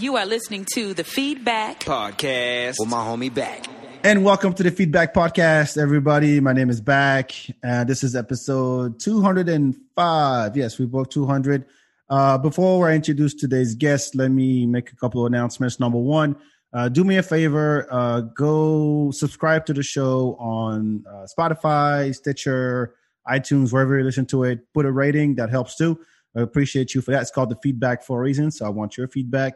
You are listening to the FeedBak Podcast with my homie Bak. And welcome to the FeedBak Podcast, everybody. My name is Bak. Uh, this is episode 205. Yes, we broke 200. Uh, before I introduce today's guest, let me make a couple of announcements. Number one, uh, do me a favor, uh, go subscribe to the show on uh, Spotify, Stitcher, iTunes, wherever you listen to it. Put a rating, that helps too. I appreciate you for that. It's called the FeedBak for a reason. So I want your feedback.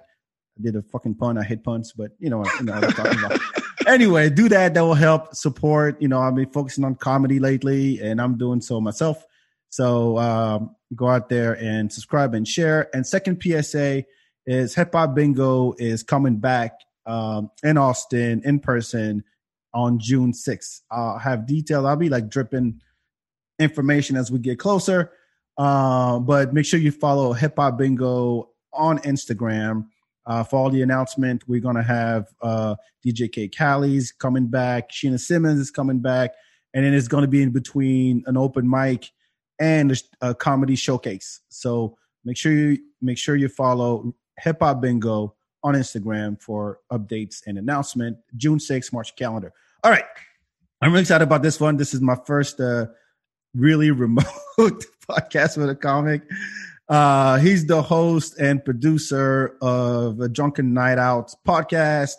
I did a fucking pun. I hit puns, but you know, you know what I'm talking about. anyway, do that. That will help support. You know, I've been focusing on comedy lately, and I'm doing so myself. So um, go out there and subscribe and share. And second PSA is Hip Hop Bingo is coming back um, in Austin in person on June 6th. I'll have details. I'll be like dripping information as we get closer. Uh, but make sure you follow Hip Hop Bingo on Instagram. Uh, for all the announcement, we're gonna have uh, DJ K. Callie's coming back, Sheena Simmons is coming back, and then it's gonna be in between an open mic and a, a comedy showcase. So make sure you make sure you follow Hip Hop Bingo on Instagram for updates and announcement. June 6th, March calendar. All right. I'm really excited about this one. This is my first uh, really remote podcast with a comic. Uh, he's the host and producer of a Drunken Night Out podcast,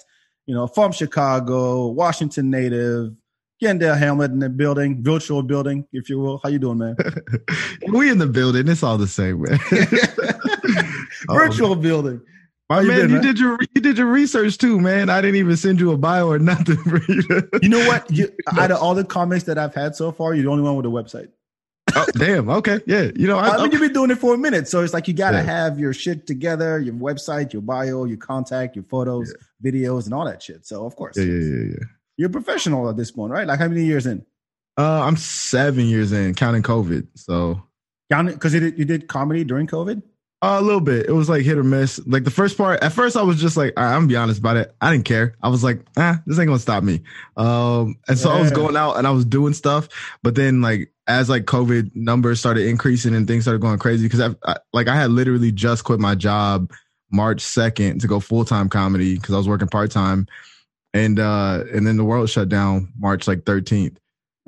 you know, from Chicago, Washington native, Kendale Hamlett in the building, virtual building, if you will. How you doing, man? we in the building. It's all the same, man. virtual um, building. My man, been, you did your you did your research too, man. I didn't even send you a bio or nothing for you. you know what? You, out of all the comics that I've had so far, you're the only one with a website oh, damn. Okay. Yeah. You know, I, I mean, you've been doing it for a minute, so it's like you got to yeah. have your shit together, your website, your bio, your contact, your photos, yeah. videos, and all that shit. So of course, yeah, yeah, yeah, yeah. You're a professional at this point, right? Like how many years in? Uh, I'm seven years in, counting COVID. So counting because you did, you did comedy during COVID. Uh, a little bit. It was like hit or miss. Like the first part, at first I was just like, I'm gonna be honest about it. I didn't care. I was like, ah, this ain't gonna stop me. Um, and so yeah. I was going out and I was doing stuff, but then like as like COVID numbers started increasing and things started going crazy because I, I like I had literally just quit my job March second to go full time comedy because I was working part time, and uh and then the world shut down March like 13th.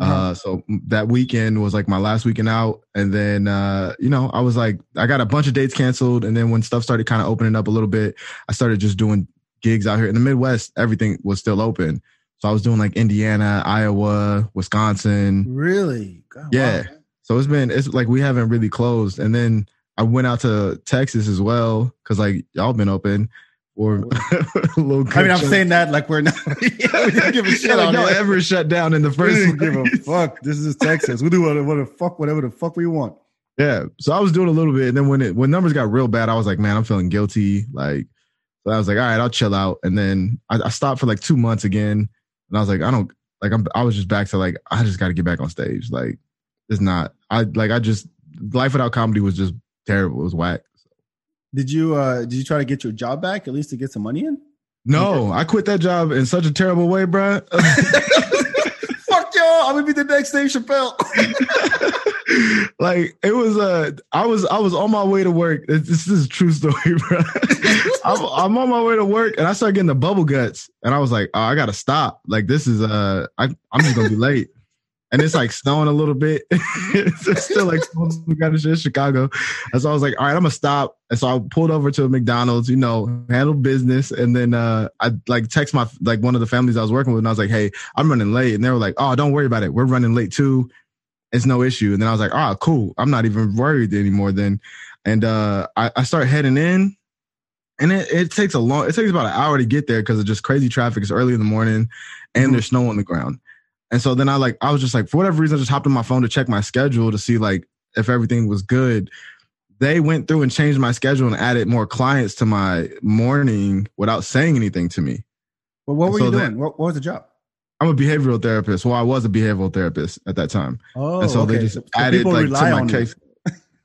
Mm-hmm. Uh, so that weekend was like my last weekend out, and then uh, you know I was like I got a bunch of dates canceled, and then when stuff started kind of opening up a little bit, I started just doing gigs out here in the Midwest. Everything was still open, so I was doing like Indiana, Iowa, Wisconsin. Really? God, yeah. Wow. So it's been it's like we haven't really closed. And then I went out to Texas as well because like y'all been open. Or I mean, I'm saying that like we're not. yeah, we didn't give a shit. Yeah, like y'all ever shut down in the first. We didn't give a fuck. This is Texas. We do whatever, whatever fuck whatever the fuck we want. Yeah. So I was doing a little bit, and then when it when numbers got real bad, I was like, man, I'm feeling guilty. Like, so I was like, all right, I'll chill out. And then I, I stopped for like two months again. And I was like, I don't like I'm I was just back to like I just gotta get back on stage. Like it's not I like I just life without comedy was just terrible. It was whack. Did you uh did you try to get your job back at least to get some money in? No, I quit that job in such a terrible way, bro. Fuck y'all! I'm gonna be the next Dave Chappelle. like it was uh I was I was on my way to work. This is a true story, bro. I'm, I'm, on my way to work and I started getting the bubble guts and I was like, oh, I gotta stop. Like this is uh I, I'm just gonna be late. And it's like snowing a little bit. it's still like we got to Chicago. And so I was like, all right, I'm gonna stop. And so I pulled over to a McDonald's, you know, handle business. And then uh I like text my like one of the families I was working with and I was like, hey, I'm running late. And they were like, oh, don't worry about it. We're running late too it's no issue. And then I was like, oh, cool. I'm not even worried anymore then. And uh, I, I start heading in and it, it takes a long, it takes about an hour to get there because of just crazy traffic. It's early in the morning and mm-hmm. there's snow on the ground. And so then I like, I was just like, for whatever reason, I just hopped on my phone to check my schedule to see like if everything was good. They went through and changed my schedule and added more clients to my morning without saying anything to me. Well, what were so you doing? What, what was the job? I'm a behavioral therapist. Well, I was a behavioral therapist at that time. Oh, and so okay. they just so added like to my case.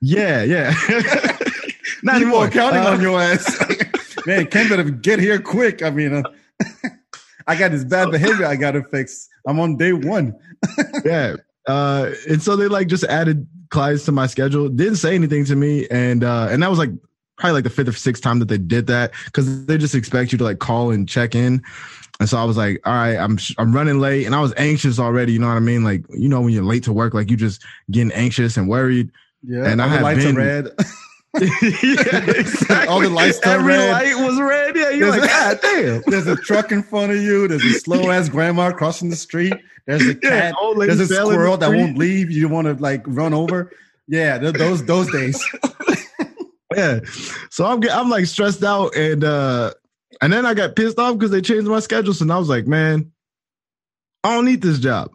yeah, yeah. Not anymore. Counting uh, on your ass. Man, Ken better get here quick. I mean, uh, I got this bad behavior I got to fix. I'm on day one. yeah. Uh, and so they like just added clients to my schedule. Didn't say anything to me, and uh, and that was like probably like the fifth or sixth time that they did that because they just expect you to like call and check in. And so I was like, all right, I'm I'm running late, and I was anxious already. You know what I mean? Like you know when you're late to work, like you just getting anxious and worried. Yeah, And I had lights been- red. yeah, exactly. All the lights turn Every red. light was red. Yeah, you're There's like, a- God damn. There's a truck in front of you. There's a slow ass grandma crossing the street. There's a cat. old lady There's a fell in the squirrel that won't leave. You want to like run over. Yeah, those those days. Yeah. So I'm I'm like stressed out and uh and then I got pissed off because they changed my schedule. So now I was like, man, I don't need this job.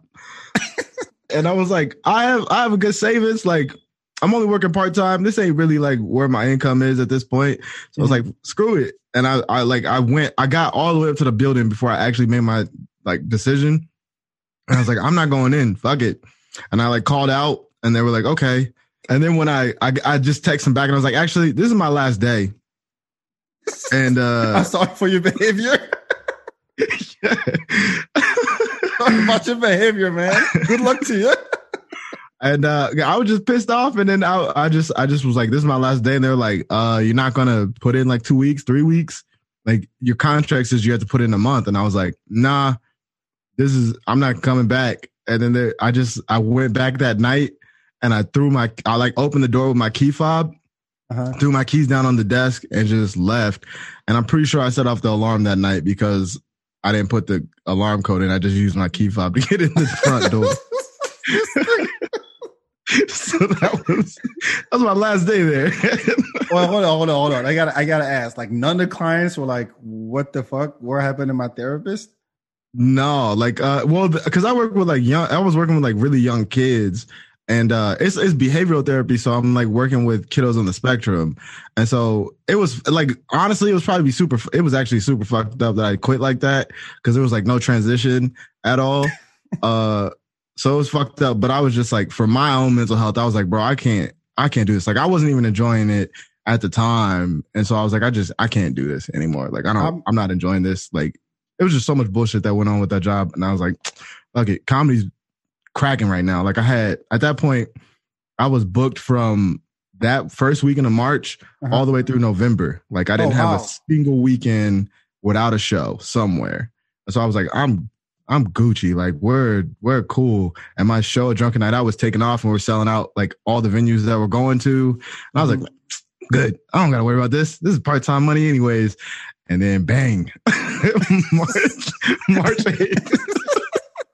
and I was like, I have I have a good savings. Like I'm only working part time. This ain't really like where my income is at this point. So I was like, screw it. And I I like I went I got all the way up to the building before I actually made my like decision. And I was like, I'm not going in. Fuck it. And I like called out and they were like, okay. And then when I I, I just texted them back and I was like, actually, this is my last day. And I'm uh sorry for your behavior. Sorry about your behavior, man. Good luck to you. And uh I was just pissed off and then I I just I just was like, this is my last day. And they're like, uh, you're not gonna put in like two weeks, three weeks. Like your contract says you have to put in a month. And I was like, nah, this is I'm not coming back. And then they, I just I went back that night and I threw my I like opened the door with my key fob Uh-huh. threw my keys down on the desk and just left. And I'm pretty sure I set off the alarm that night because I didn't put the alarm code in. I just used my key fob to get in the front door. so that was that was my last day there. well, hold on, hold on, hold on. I gotta, I gotta ask. Like, none of the clients were like, "What the fuck? What happened to my therapist?" no, like uh well because I work with like young I was working with like really young kids and uh it's it's behavioral therapy so I'm like working with kiddos on the spectrum. And so it was like honestly it was probably super it was actually super fucked up that I quit like that because there was like no transition at all. uh so it was fucked up but I was just like for my own mental health I was like bro I can't I can't do this. Like I wasn't even enjoying it at the time. And so I was like I just I can't do this anymore. Like I don't I'm- I'm not enjoying this like it was just so much bullshit that went on with that job. And I was like, fuck it, comedy's cracking right now. Like I had at that point, I was booked from that first weekend of March Uh-huh. all the way through November. Like I didn't Oh, have wow. a single weekend without a show somewhere. And so I was like, I'm I'm Gucci. Like we're we're cool. And my show Drunken Night Out was taking off and we're selling out like all the venues that we're going to. And I was like, good. I don't gotta worry about this. This is part-time money anyways. And then bang. March March 8th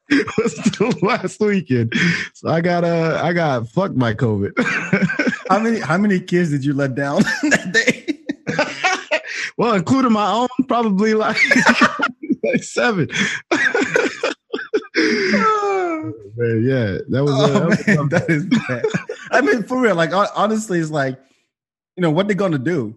was the last weekend. So I got uh I got fucked by COVID. How many, how many kids did you let down that day? well, including my own, probably like, like seven. Man, yeah, that was, uh, Oh that was man, that is bad. I mean, for real. Like honestly, it's like, you know, what they're gonna do?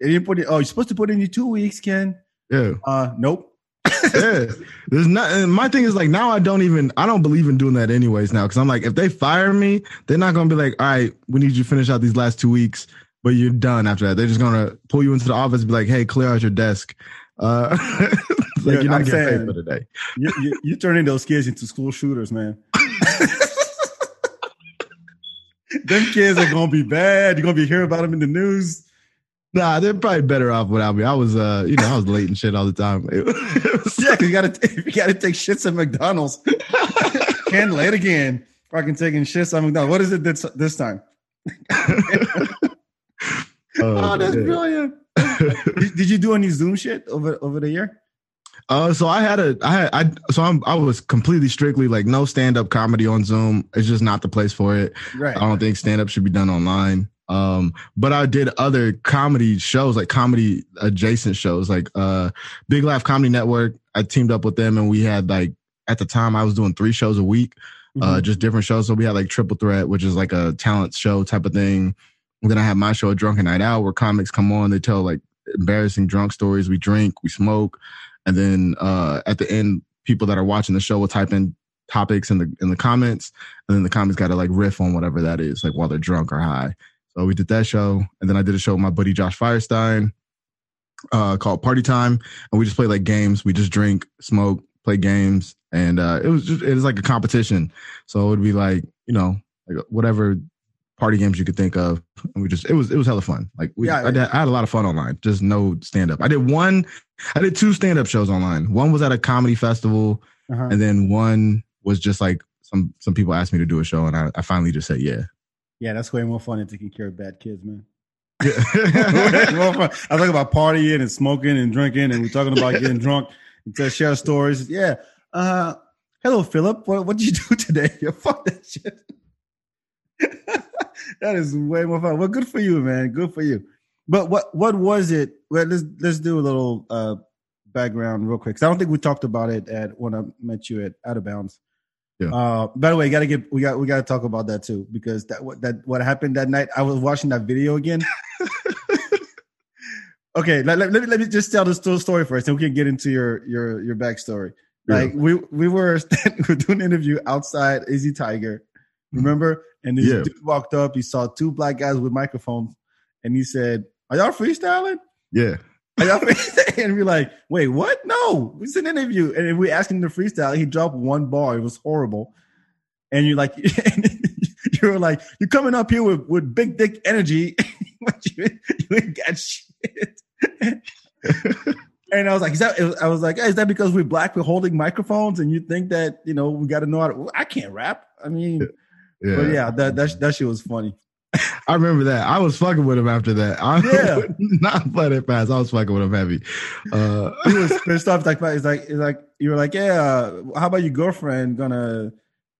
And you put it. Oh, you're supposed to put in your two weeks, Ken. yeah. Uh, nope. yeah. There's not. My thing is like now I don't even I don't believe in doing that anyways now because I'm like if they fire me they're not gonna be like all right we need you to finish out these last two weeks but you're done after that they're just gonna pull you into the office and be like hey clear out your desk uh like you're not I'm getting saying- paid for You, you, you're turning those kids into school shooters, man. them kids are gonna be bad. You're gonna be hearing about them in the news. nah they're probably better off without me I was uh you know I was late and shit all the time It was- Yeah, you gotta you gotta take shits at McDonald's. Ken, late again. Fucking taking shits at McDonald's. What is it this this time? Oh, that's yeah. brilliant. did, did you do any Zoom shit over over the year? Uh, so I had a, I had, I, so I'm, I was completely strictly like no stand up comedy on Zoom. It's just not the place for it. Right. I don't think stand up should be done online. Um, but I did other comedy shows, like comedy adjacent shows, like uh, Big Laugh Comedy Network. I teamed up with them, and we had like at the time I was doing three shows a week, uh, Mhm. just different shows. So we had like Triple Threat, which is like a talent show type of thing. And then I had my show, Drunken Night Out, where comics come on, they tell like embarrassing drunk stories. We drink, we smoke, and then uh, at the end, people that are watching the show will type in topics in the in the comments, and then the comments got to like riff on whatever that is, like while they're drunk or high. So we did that show, and then I did a show with my buddy Josh Firestein uh, called Party Time, and we just play like games. We just drink, smoke, play games, and uh, it was just it was like a competition. So it would be like you know like whatever party games you could think of. And we just it was it was hella fun. Like we, Yeah. I, did- I had a lot of fun online. Just no stand up. I did one. I did two stand up shows online. One was at a comedy festival, Uh-huh. and then one was just like some some people asked me to do a show, and I, I finally just said yeah. Yeah, that's way more fun than taking care of bad kids, man. Yeah. I talk about partying and smoking and drinking, and we're talking about getting drunk and to share stories. Yeah. Uh, hello, Philip. What what did you do today? Fuck that shit. That is way more fun. Well, good for you, man. Good for you. But what what was it? Well, let's let's do a little uh background real quick. I don't think we talked about it at when I met you at Out of Bounds. Yeah. Uh, by the way, gotta get we got we gotta talk about that too because that what that what happened that night. I was watching that video again. okay, let, let, let me let me just tell the story first, and we can get into your your your backstory. Yeah. Like we we were we were doing an interview outside Easy Tiger, remember? And this Yeah. dude walked up. He saw two black guys with microphones, and he said, "Are y'all freestyling?" yeah. Are y'all freestyling? And we're like, "Wait, what? No, it's an interview." And we asked him to freestyle. He dropped one bar. It was horrible. And you're like, you're like, you're coming up here with, with big dick energy, but you, you ain't got shit. and I was like, is that, I was like, hey, is that because we're black, we're holding microphones and you think that, you know, we got to know how to, I can't rap. I mean, Yeah. but yeah, that, that, that shit was funny. I remember that. I was fucking with him after that. I Yeah. not let it pass. I was fucking with him heavy. Uh, He was pissed off. Like, it's like, it's like, you were like, yeah, how about your girlfriend gonna,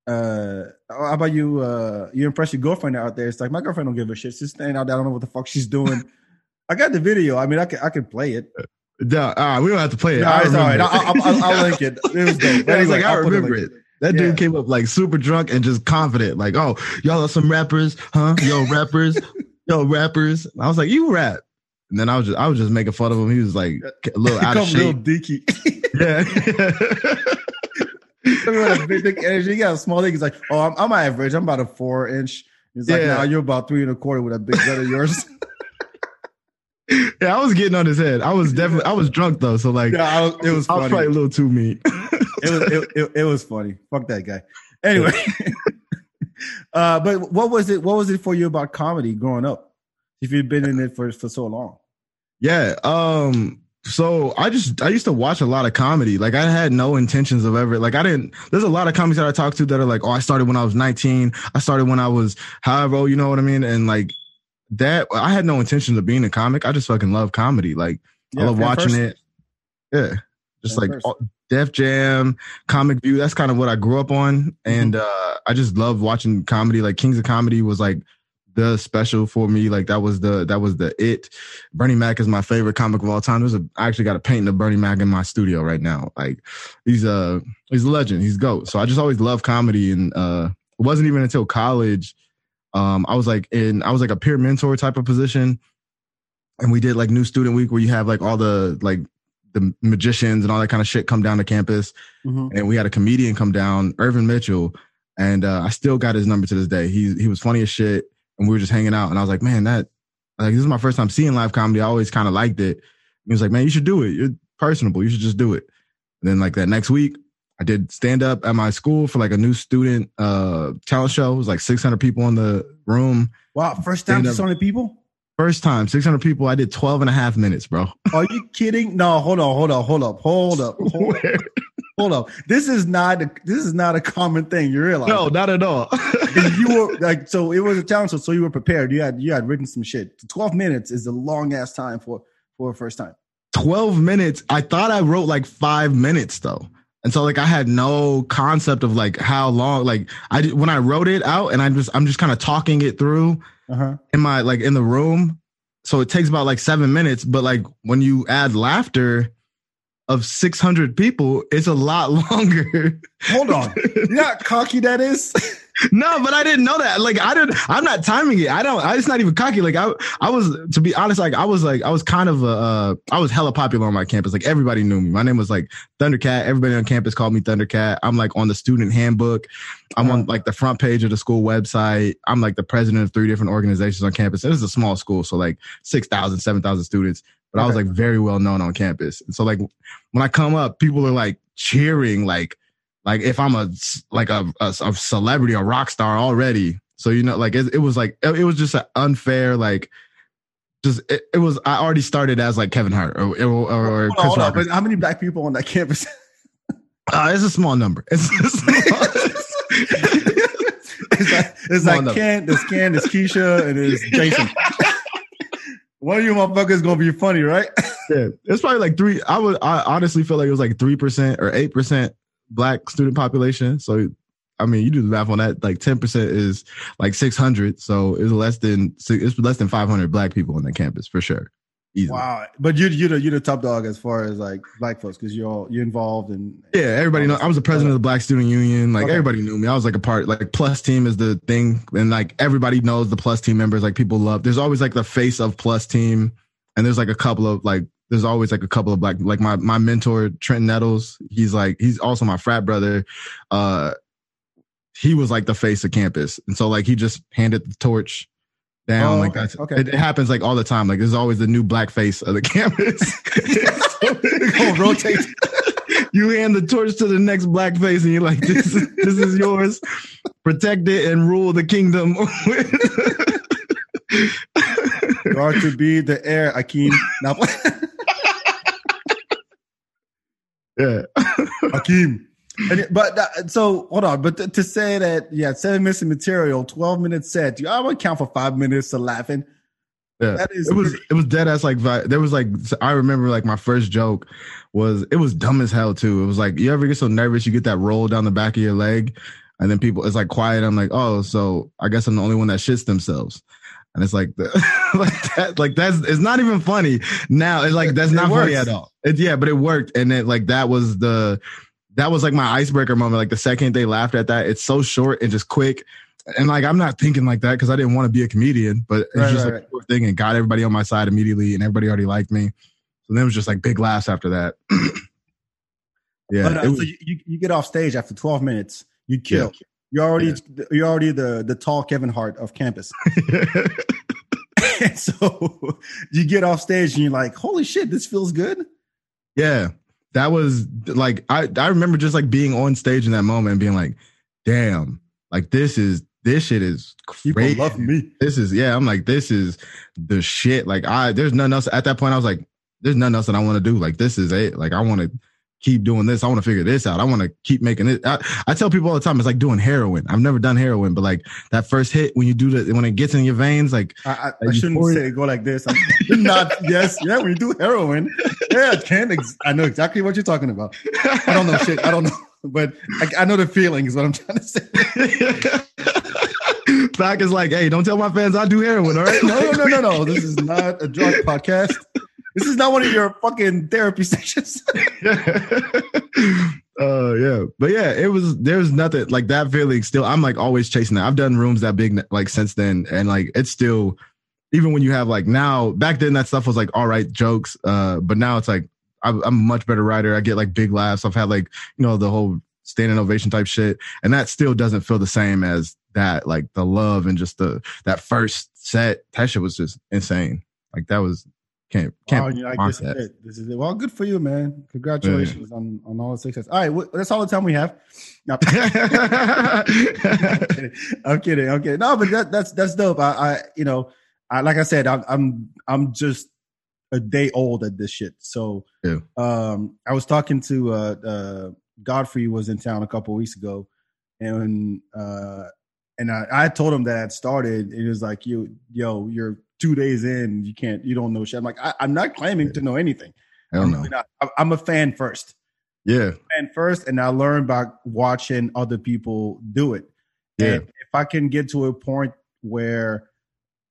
uh, how about you, uh, you impress your girlfriend out there? It's like, my girlfriend don't give a shit. She's staying out there. I don't know what the fuck she's doing. I got the video. I mean, I can, I can play it. no, uh, we don't have to play it. I it's all right. remember I'll. I'll, I'll, I'll link it. It was dope. Anyway, like, I I'll put a remember it. That Yeah. dude came up like super drunk and just confident, like, "Oh, y'all are some rappers, huh? Yo, rappers, yo, rappers." I was like, "You rap," and then I was just, I was just making fun of him. He was like a little out of shape. dicky. Yeah, Everyone has big dick energy. He got a small dick. He's like, oh, I'm, I'm average. I'm about a four inch. He's like, Yeah. no, you're about three and a quarter with a big butt of yours. yeah. I was getting on his head. I was definitely, I was drunk though, so like, yeah, was, it was I was funny. probably a little too mean. it was it, it, it was funny. Fuck that guy. Anyway, uh, but what was it? What was it for you about comedy growing up? If you've been in it for for so long, Yeah. Um. So I just I used to watch a lot of comedy. Like I had no intentions of ever like I didn't. There's a lot of comics that I talk to that are like, oh, I started when I was 19. I started when I was however. You know what I mean? And like that, I had no intentions of being a comic. I just fucking love comedy. Like I love watching it. Yeah. Just Fan like all- Def Jam, Comic View. That's kind of what I grew up on, Mm-hmm. and uh, I just love watching comedy. Like Kings of Comedy was like the special for me. Like that was the that was the it. Bernie Mac is my favorite comic of all time. There's a I actually got a painting of Bernie Mac in my studio right now. Like he's a he's a legend. He's goat. So I just always loved comedy, and uh, it wasn't even until college. Um, I was like in I was like a peer mentor type of position, and we did like new student week where you have like all the like the magicians and all that kind of shit come down to campus Mhm. and we had a comedian come down, Irvin Mitchell, and uh, I still got his number to this day. He he was funny as shit, and we were just hanging out, and I was like, man, that like this is my first time seeing live comedy. I always kind of liked it. He was like, man, you should do it. You're personable. You should just do it. And then like that next week, I did stand up at my school for like a new student uh talent show. It was like 600 people in the room. Wow, first time Stand to up. so many people. First time, 600 people. I did 12 and a half minutes, bro. Are you kidding? No, hold on, hold on, hold up, hold up, hold, hold up. This is not a, this is not a common thing. You realize? no, not at all. you were like so it was a talent show, so you were prepared. You had you had written some shit. Twelve minutes is a long ass time for for a first time. 12 minutes. I thought I wrote like five minutes though. And so like I had no concept of like how long, like I when I wrote it out and I just, I'm just kind of talking it through Uh huh. in my, like in the room. So it takes about like seven minutes, but like when you add laughter of 600 people, it's a lot longer. Hold on, you know how cocky that is. no, but I didn't know that. Like I didn't. I'm not timing it. I don't. I, it's not even cocky. Like I, I was to be honest. Like I was like I was kind of a. Uh, I was hella popular on my campus. Like everybody knew me. My name was like Thundercat. Everybody on campus called me Thundercat. I'm like on the student handbook. I'm on like the front page of the school website. I'm like the president of three different organizations on campus. This is a small school, so like 6,000, 7,000 students. But I was like very well known on campus. And so like when I come up, people are like cheering, like like if I'm a like a, a, a celebrity, a rock star already. So you know, like it, it was like it, it was just an unfair like. Just it, it was. I already started as like Kevin Hart or or, or Hold Chris on, Rock. but how many black people on that campus? Uh, it's a small number. It's, small- it's like, it's Small like number. Ken, there's Ken, there's Keisha, and there's Jason. One of you motherfuckers gonna be funny, right? yeah, it's probably like three. I would. I honestly feel like it was like three percent or eight percent black student population. So, I mean, you do the math on that. Like ten percent is like six hundred. So it's less than it's less than five hundred black people on that campus for sure. Easily. Wow, but you you the you the top dog as far as like black folks because you're all you're involved in. Yeah, everybody know. I was the president of the Black Student Union. Like Okay. everybody knew me. I was like a part. Like Plus Team is the thing, and like everybody knows the Plus Team members. Like people love. There's always like the face of Plus Team, and there's like a couple of like. There's always like a couple of black. Like my my mentor Trent Nettles. He's like he's also my frat brother. Uh, he was like the face of campus, and so like he just handed the torch down. Oh, like that's okay. It, it happens like all the time. Like there's always the new black face of the campus. Gonna rotate. you hand the torch to the next black face and you're like, this is, this is yours. Protect it and rule the kingdom. You are to be the heir, Akeem. Now, yeah. Akeem. And but uh, so hold on, but to, to say that yeah, seven minutes of material, twelve minutes set. You, I would count for five minutes of laughing. Yeah. That is it was it was dead ass like there was like I remember like my first joke was it was dumb as hell too. It was like you ever get so nervous you get that roll down the back of your leg and then people it's like quiet. I'm like, oh, so I guess I'm the only one that shits themselves. And it's like the, like that like that's it's not even funny now. It's like that's It not funny at all. It, yeah, but it worked. And it like that was the that was like my icebreaker moment. Like the second they laughed at that, it's so short and just quick. And like I'm not thinking like that because I didn't want to be a comedian, but it's Right, just right, like right. thing and got everybody on my side immediately, and everybody already liked me. So then it was just like big laughs after that. yeah, but uh, it so was, you, you, get off stage after twelve minutes, you kill. You're already you're already the the tall Kevin Hart of campus. and so you get off stage and you're like, holy shit, this feels good. yeah. That was like I I remember just like being on stage in that moment and being like, damn, like this is this shit is People crazy. love me. this is yeah i'm like this is the shit like i there's nothing else at that point i was like there's nothing else that i want to do like this is it like i want to keep doing this i want to figure this out i want to keep making it I, I tell people all the time it's like doing heroin i've never done heroin but like that first hit when you do that when it gets in your veins like I, I, I shouldn't say go like this. I'm not yes, yeah. When you do heroin, yeah, I can. Ex- I know exactly what you're talking about. I don't know shit. I don't know, but I, I know the feeling is what I'm trying to say. Doc is like hey don't tell my fans i do heroin all right No, no, no, no, no. This is not a drug podcast. This is not one of your fucking therapy sessions. uh yeah. But yeah it was there's nothing like that feeling still i'm like always chasing that. I've done rooms that big like since then and like it's still even when you have like now back then that stuff was like all right jokes uh but now it's like I'm, I'm a much better writer. I get like big laughs. I've had like you know the whole standing ovation type shit and that still doesn't feel the same as that like the love and just the that first set that shit was just insane. Like that was can't can't Wow, mock this, is that. it. this is it. Well, good for you, man. Congratulations on, on all the success. All right, that's all the time we have. No, I'm kidding. I'm kidding. I'm kidding. No, but that, that's that's dope. I, I you know, I like I said, I'm I'm I'm just a day old at this shit. So, Yeah. um, I was talking to uh, uh Godfrey was in town a couple weeks ago, and uh, and I, I told him that I had started. It was like you, yo, you're two days in, you can't, you don't know shit. I'm like, I, I'm not claiming to know anything. i don't I'm know not. I- I'm a fan first yeah fan first, and I learn by watching other people do it. Yeah. And if I can get to a point where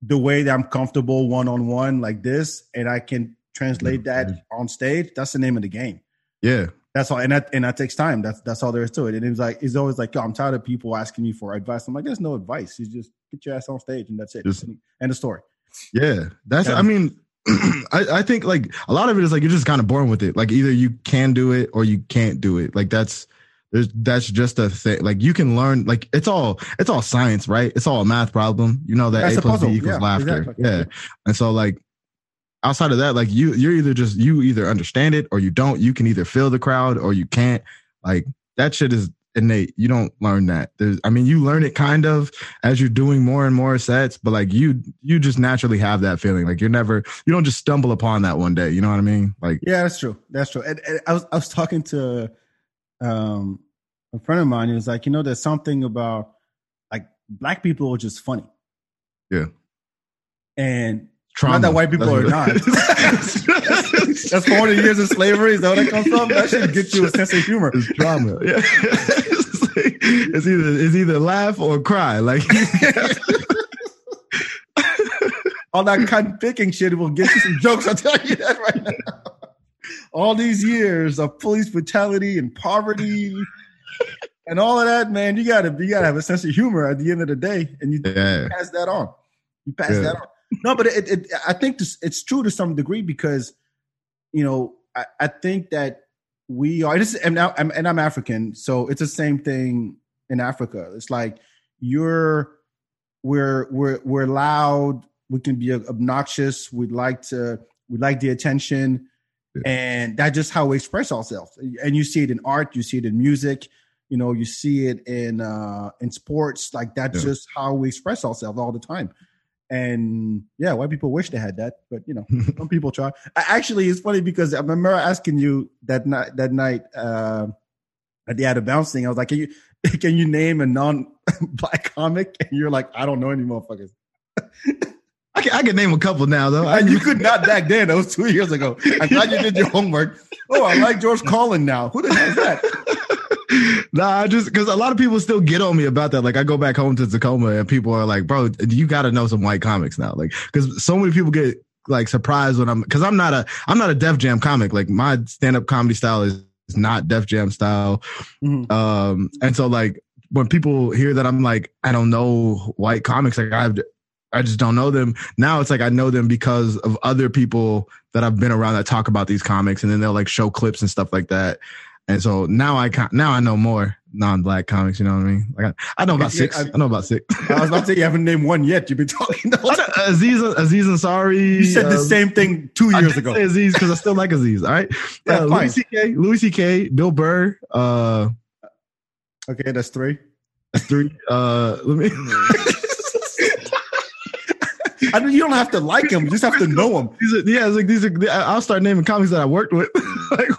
the way that I'm comfortable one on one like this, and I can translate Mm-hmm. that on stage, that's the name of the game. yeah That's all, and that and that takes time. That's that's all there is to it. And it's like it's always like, yo, I'm tired of people asking me for advice. I'm like, there's no advice. You just get your ass on stage, and that's it. Just- End of story. Yeah, that's. Yeah. I mean, I, I think like a lot of it is like you're just kind of born with it. Like either you can do it or you can't do it. Like that's there's that's just a thing. Like you can learn. Like it's all it's all science, right? It's all a math problem. You know that That's a plus puzzle. b equals Yeah, laughter. exactly. Yeah, and so like outside of that, like you you're either just you either understand it or you don't. You can either feel the crowd or you can't. Like that shit is innate. You don't learn that. There's, I mean, you learn it kind of as you're doing more and more sets, but like you, you just naturally have that feeling. Like you're never, you don't just stumble upon that one day. You know what I mean? Like, yeah, that's true. That's true. And, and I was, I was talking to, um, a friend of mine. He was like, you know, there's something about like black people are just funny. Yeah. And Trauma. not that white people That's are not. That's 400 years of slavery. Is that where that comes from? That should get you a sense of humor. It's drama. Yeah. it's, like- it's either it's either laugh or cry. Like All that cotton picking shit will get you some jokes. I'll tell you that right now. All these years of police brutality and poverty and all of that, man, you gotta you gotta have a sense of humor at the end of the day, and you yeah. pass that on. You pass Yeah. that on. No, but it, it I think this, it's true to some degree because you know I, I think that we are. This is, and, now, I'm, and I'm African, so it's the same thing in Africa. It's like you're we're we're we're loud. We can be obnoxious. We'd like to. We like the attention, Yeah. and that's just how we express ourselves. And you see it in art. You see it in music. You know, you see it in uh in sports. Like that's Yeah. just how we express ourselves all the time. And yeah, white people wish they had that, but you know, some people try. I, actually, it's funny because I remember asking you that night. That night uh, at the out of bouncing, I was like, "Can you can you name a non-black comic?" And you're like, "I don't know any motherfuckers." I can, I can name a couple now though. I, And you could not back then. That was two years ago. I'm glad you did your homework. Oh, I like George Carlin now. Who the hell is that? Nah, I just because a lot of people still get on me about that. Like I go back home to Tacoma and people are like, "Bro, you got to know some white comics now." Like because so many people get like surprised when I'm because I'm not a I'm not a Def Jam comic. Like my stand up comedy style is, is not Def Jam style. Mhm. Um, and so like when people hear that I'm like I don't know white comics, like I've I just don't know them. Now it's like I know them because of other people that I've been around that talk about these comics, and then they'll like show clips and stuff like that. And so now I can now I know more non-black comics. You know what I mean? Like I, I know about six. I- know about six. I was about to say you haven't named one yet. You've been talking. About. Aziz Aziz Ansari. You said the uh, same thing two years ago. say Aziz because I still like Aziz. All right. Yeah, uh. Louis C.K. Louis C.K. Bill Burr. Uh, Okay, that's three. That's three. Uh, let me. I mean, you don't have to like him; you just have to know him. these are, yeah, it's like these are. I'll start naming comics that I worked with. like?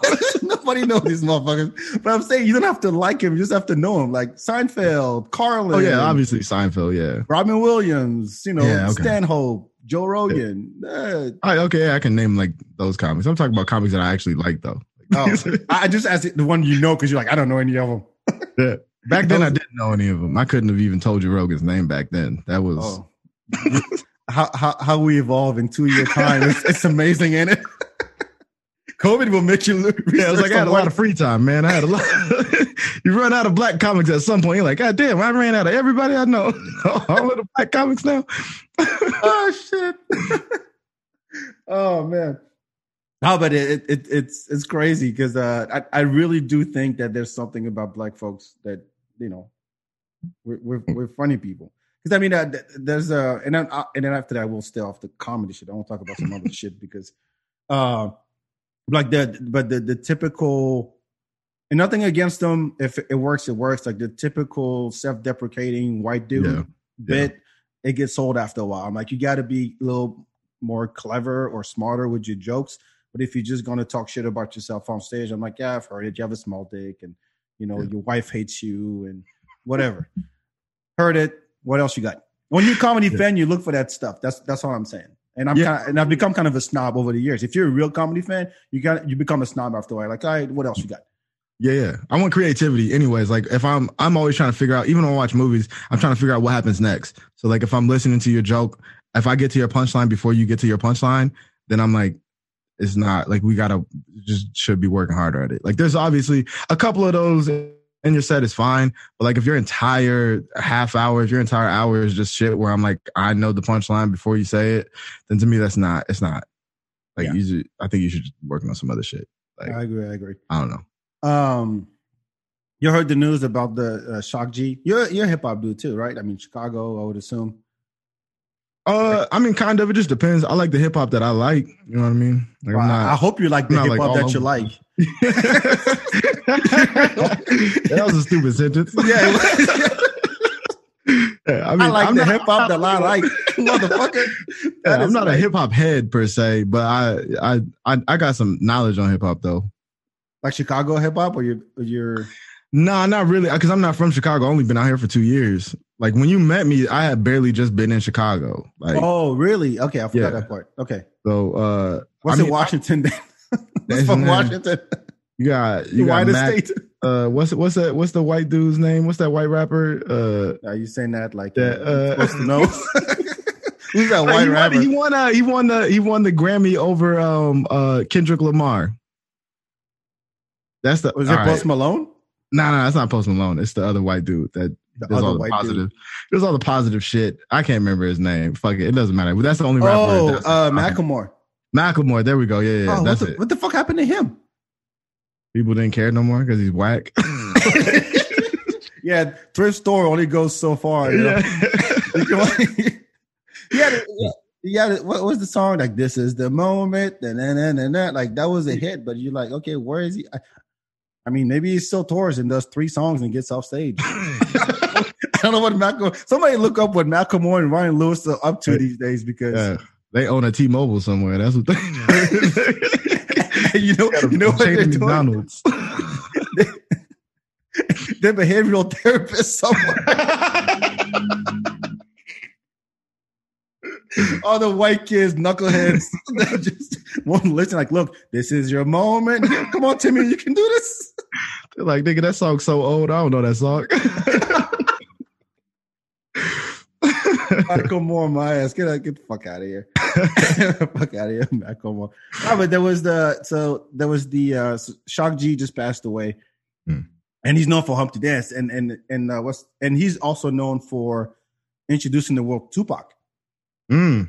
Knows these motherfuckers. But I'm saying you don't have to like him; you just have to know him. Like Seinfeld, Carlin. oh yeah, obviously Seinfeld. Yeah. Robin Williams. You know, Yeah, okay. Stanhope, Joe Rogan. Uh, All right, okay, I can name like those comics. I'm talking about comics that I actually like though. oh, I just asked the one you know because you're like, I don't know any of them. Yeah. Back then, I didn't know any of them. I couldn't have even told you Rogan's name back then. That was Oh. how, how how we evolve in two year time. It's, it's amazing, ain't it? COVID will make you look. yeah. It was like I had a lot of free time, man. I had a lot. you run out of black comics at some point. You're like, God damn, I ran out of everybody I know. All of the black comics now. oh shit. oh man. No, but it, it it's it's crazy because uh, I I really do think that there's something about black folks that you know we're we're, we're funny people. Because I mean, uh, th- there's uh, and then uh, and then after that we'll stay off the comedy shit. I won't talk about some other shit because, uh, like the but the the typical, and nothing against them. If it works, it works. Like the typical self-deprecating white dude Yeah. bit, it gets old after a while. I'm like, you got to be a little more clever or smarter with your jokes. But if you're just gonna talk shit about yourself on stage, I'm like, yeah, I've heard it. You have a small dick, and you know Yeah. your wife hates you, and whatever. heard it. What else you got? When you're comedy Yeah. fan, you look for that stuff. That's that's all I'm saying. And I'm Yeah. kind of, and I've become kind of a snob over the years. If you're a real comedy fan, you got you become a snob after a while. Like, all right, what else you got? Yeah, yeah. I want creativity anyways. Like if I'm I'm always trying to figure out, even when I watch movies, I'm trying to figure out what happens next. So like if I'm listening to your joke, if I get to your punchline before you get to your punchline, then I'm like, it's not like we gotta just should be working harder at it. Like there's obviously a couple of those in your set is fine. But like if your entire half hour, if your entire hour is just shit where I'm like, I know the punchline before you say it, then to me that's not it's not. Like Yeah. you should, I think you should work on some other shit. Like I agree. I agree. I don't know. Um, you heard the news about the uh, Shock G. You're you're a hip hop dude too, right? I mean, Chicago. I would assume. Uh, I mean, kind of. It just depends. I like the hip hop that I like. You know what I mean? Like, Well, I'm I hope you like the hip hop all that you like. That was a stupid sentence. Yeah, Yeah, I I mean, like I'm the hip hop that I like, motherfucker. Yeah, I'm is not a hip hop head per se, but I, I I I got some knowledge on hip hop though. like Chicago hip hop, or you or you're Nah, not really, because I'm not from Chicago. I've only been out here for two years. Like when you met me, I had barely just been in Chicago. Like oh really? Okay, I forgot Yeah. that part. Okay, so, uh, what's I in mean, Washington? then? That's from Washington, you got the you got whitest Mac, state. uh, what's what's that? What's the white dude's name? What's that white rapper? Uh, Are you saying that like That, uh, you're uh, supposed to know? Who's that white he, won, rapper? he won. Uh, he won the he won the Grammy over um uh Kendrick Lamar. That's the Was it all right. Post Malone? No, no, that's not Post Malone. It's the other white dude that The does other all the white positive. dude. Does all the positive shit. I can't remember his name. Fuck it, it doesn't matter. But that's the only rapper. Oh, uh, Macklemore. Macklemore. There we go. Yeah, yeah. oh, what that's the, it. what the fuck happened to him? People didn't care no more because he's whack. Mm. yeah, thrift store only goes so far. You know? You yeah, yeah. What was the song? Like this is the moment, and then and then that. Like that was a hit, but you're like, okay, where is he? I, I mean, maybe he's still tours and does three songs and gets off stage. I don't know what Malcolm. Somebody look up what Macklemore and Ryan Lewis are up to these days because Yeah. They own a T-Mobile somewhere. That's what they. you know, you know what they're Chain doing. McDonald's. They're behavioral therapists somewhere. All the white kids, knuckleheads, just won't listen. Like, look, this is your moment. Come on, Timmy, you can do this. They're like, nigga, that song's so old. I don't know that song. Michael Moore, my ass, get get the fuck out of here. fuck out of here, Michael Moore. No, but there was the so there was the uh Shock G just passed away, Hmm. and he's known for Humpty Dance, and and and uh, what's and he's also known for introducing the world Tupac. Mm.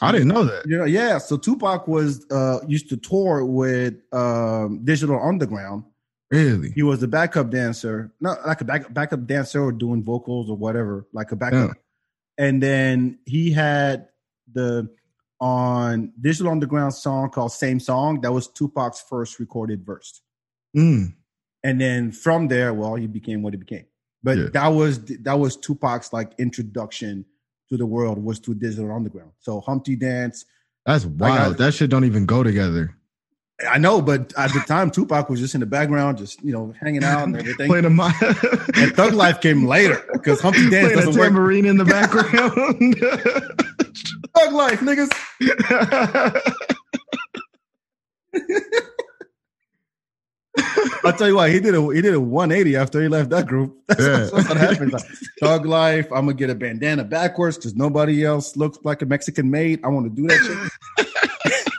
I didn't know that. Know, yeah. So Tupac was uh used to tour with um Digital Underground. Really? He was the backup dancer, not like a back, backup dancer or doing vocals or whatever, like a backup. And then he had the on Digital Underground song called Same Song. That was Tupac's first recorded verse. Mm. And then from there, well, he became what he became. But Yeah. that was that was Tupac's like introduction to the world was to Digital Underground. So Humpty Dance, That's wild. that shit don't even go together. I know, but at the time, Tupac was just in the background, just you know, hanging out and everything. Playing a mi- and Thug Life came later because Humpty Dance playing a doesn't work. tambourine in the background. Thug Life, niggas. I'll tell you what, he did a he did a 180 after he left that group. That's, Yeah. that's what happens. Like, Thug Life, I'm gonna get a bandana backwards because nobody else looks like a Mexican maid. I want to do that shit.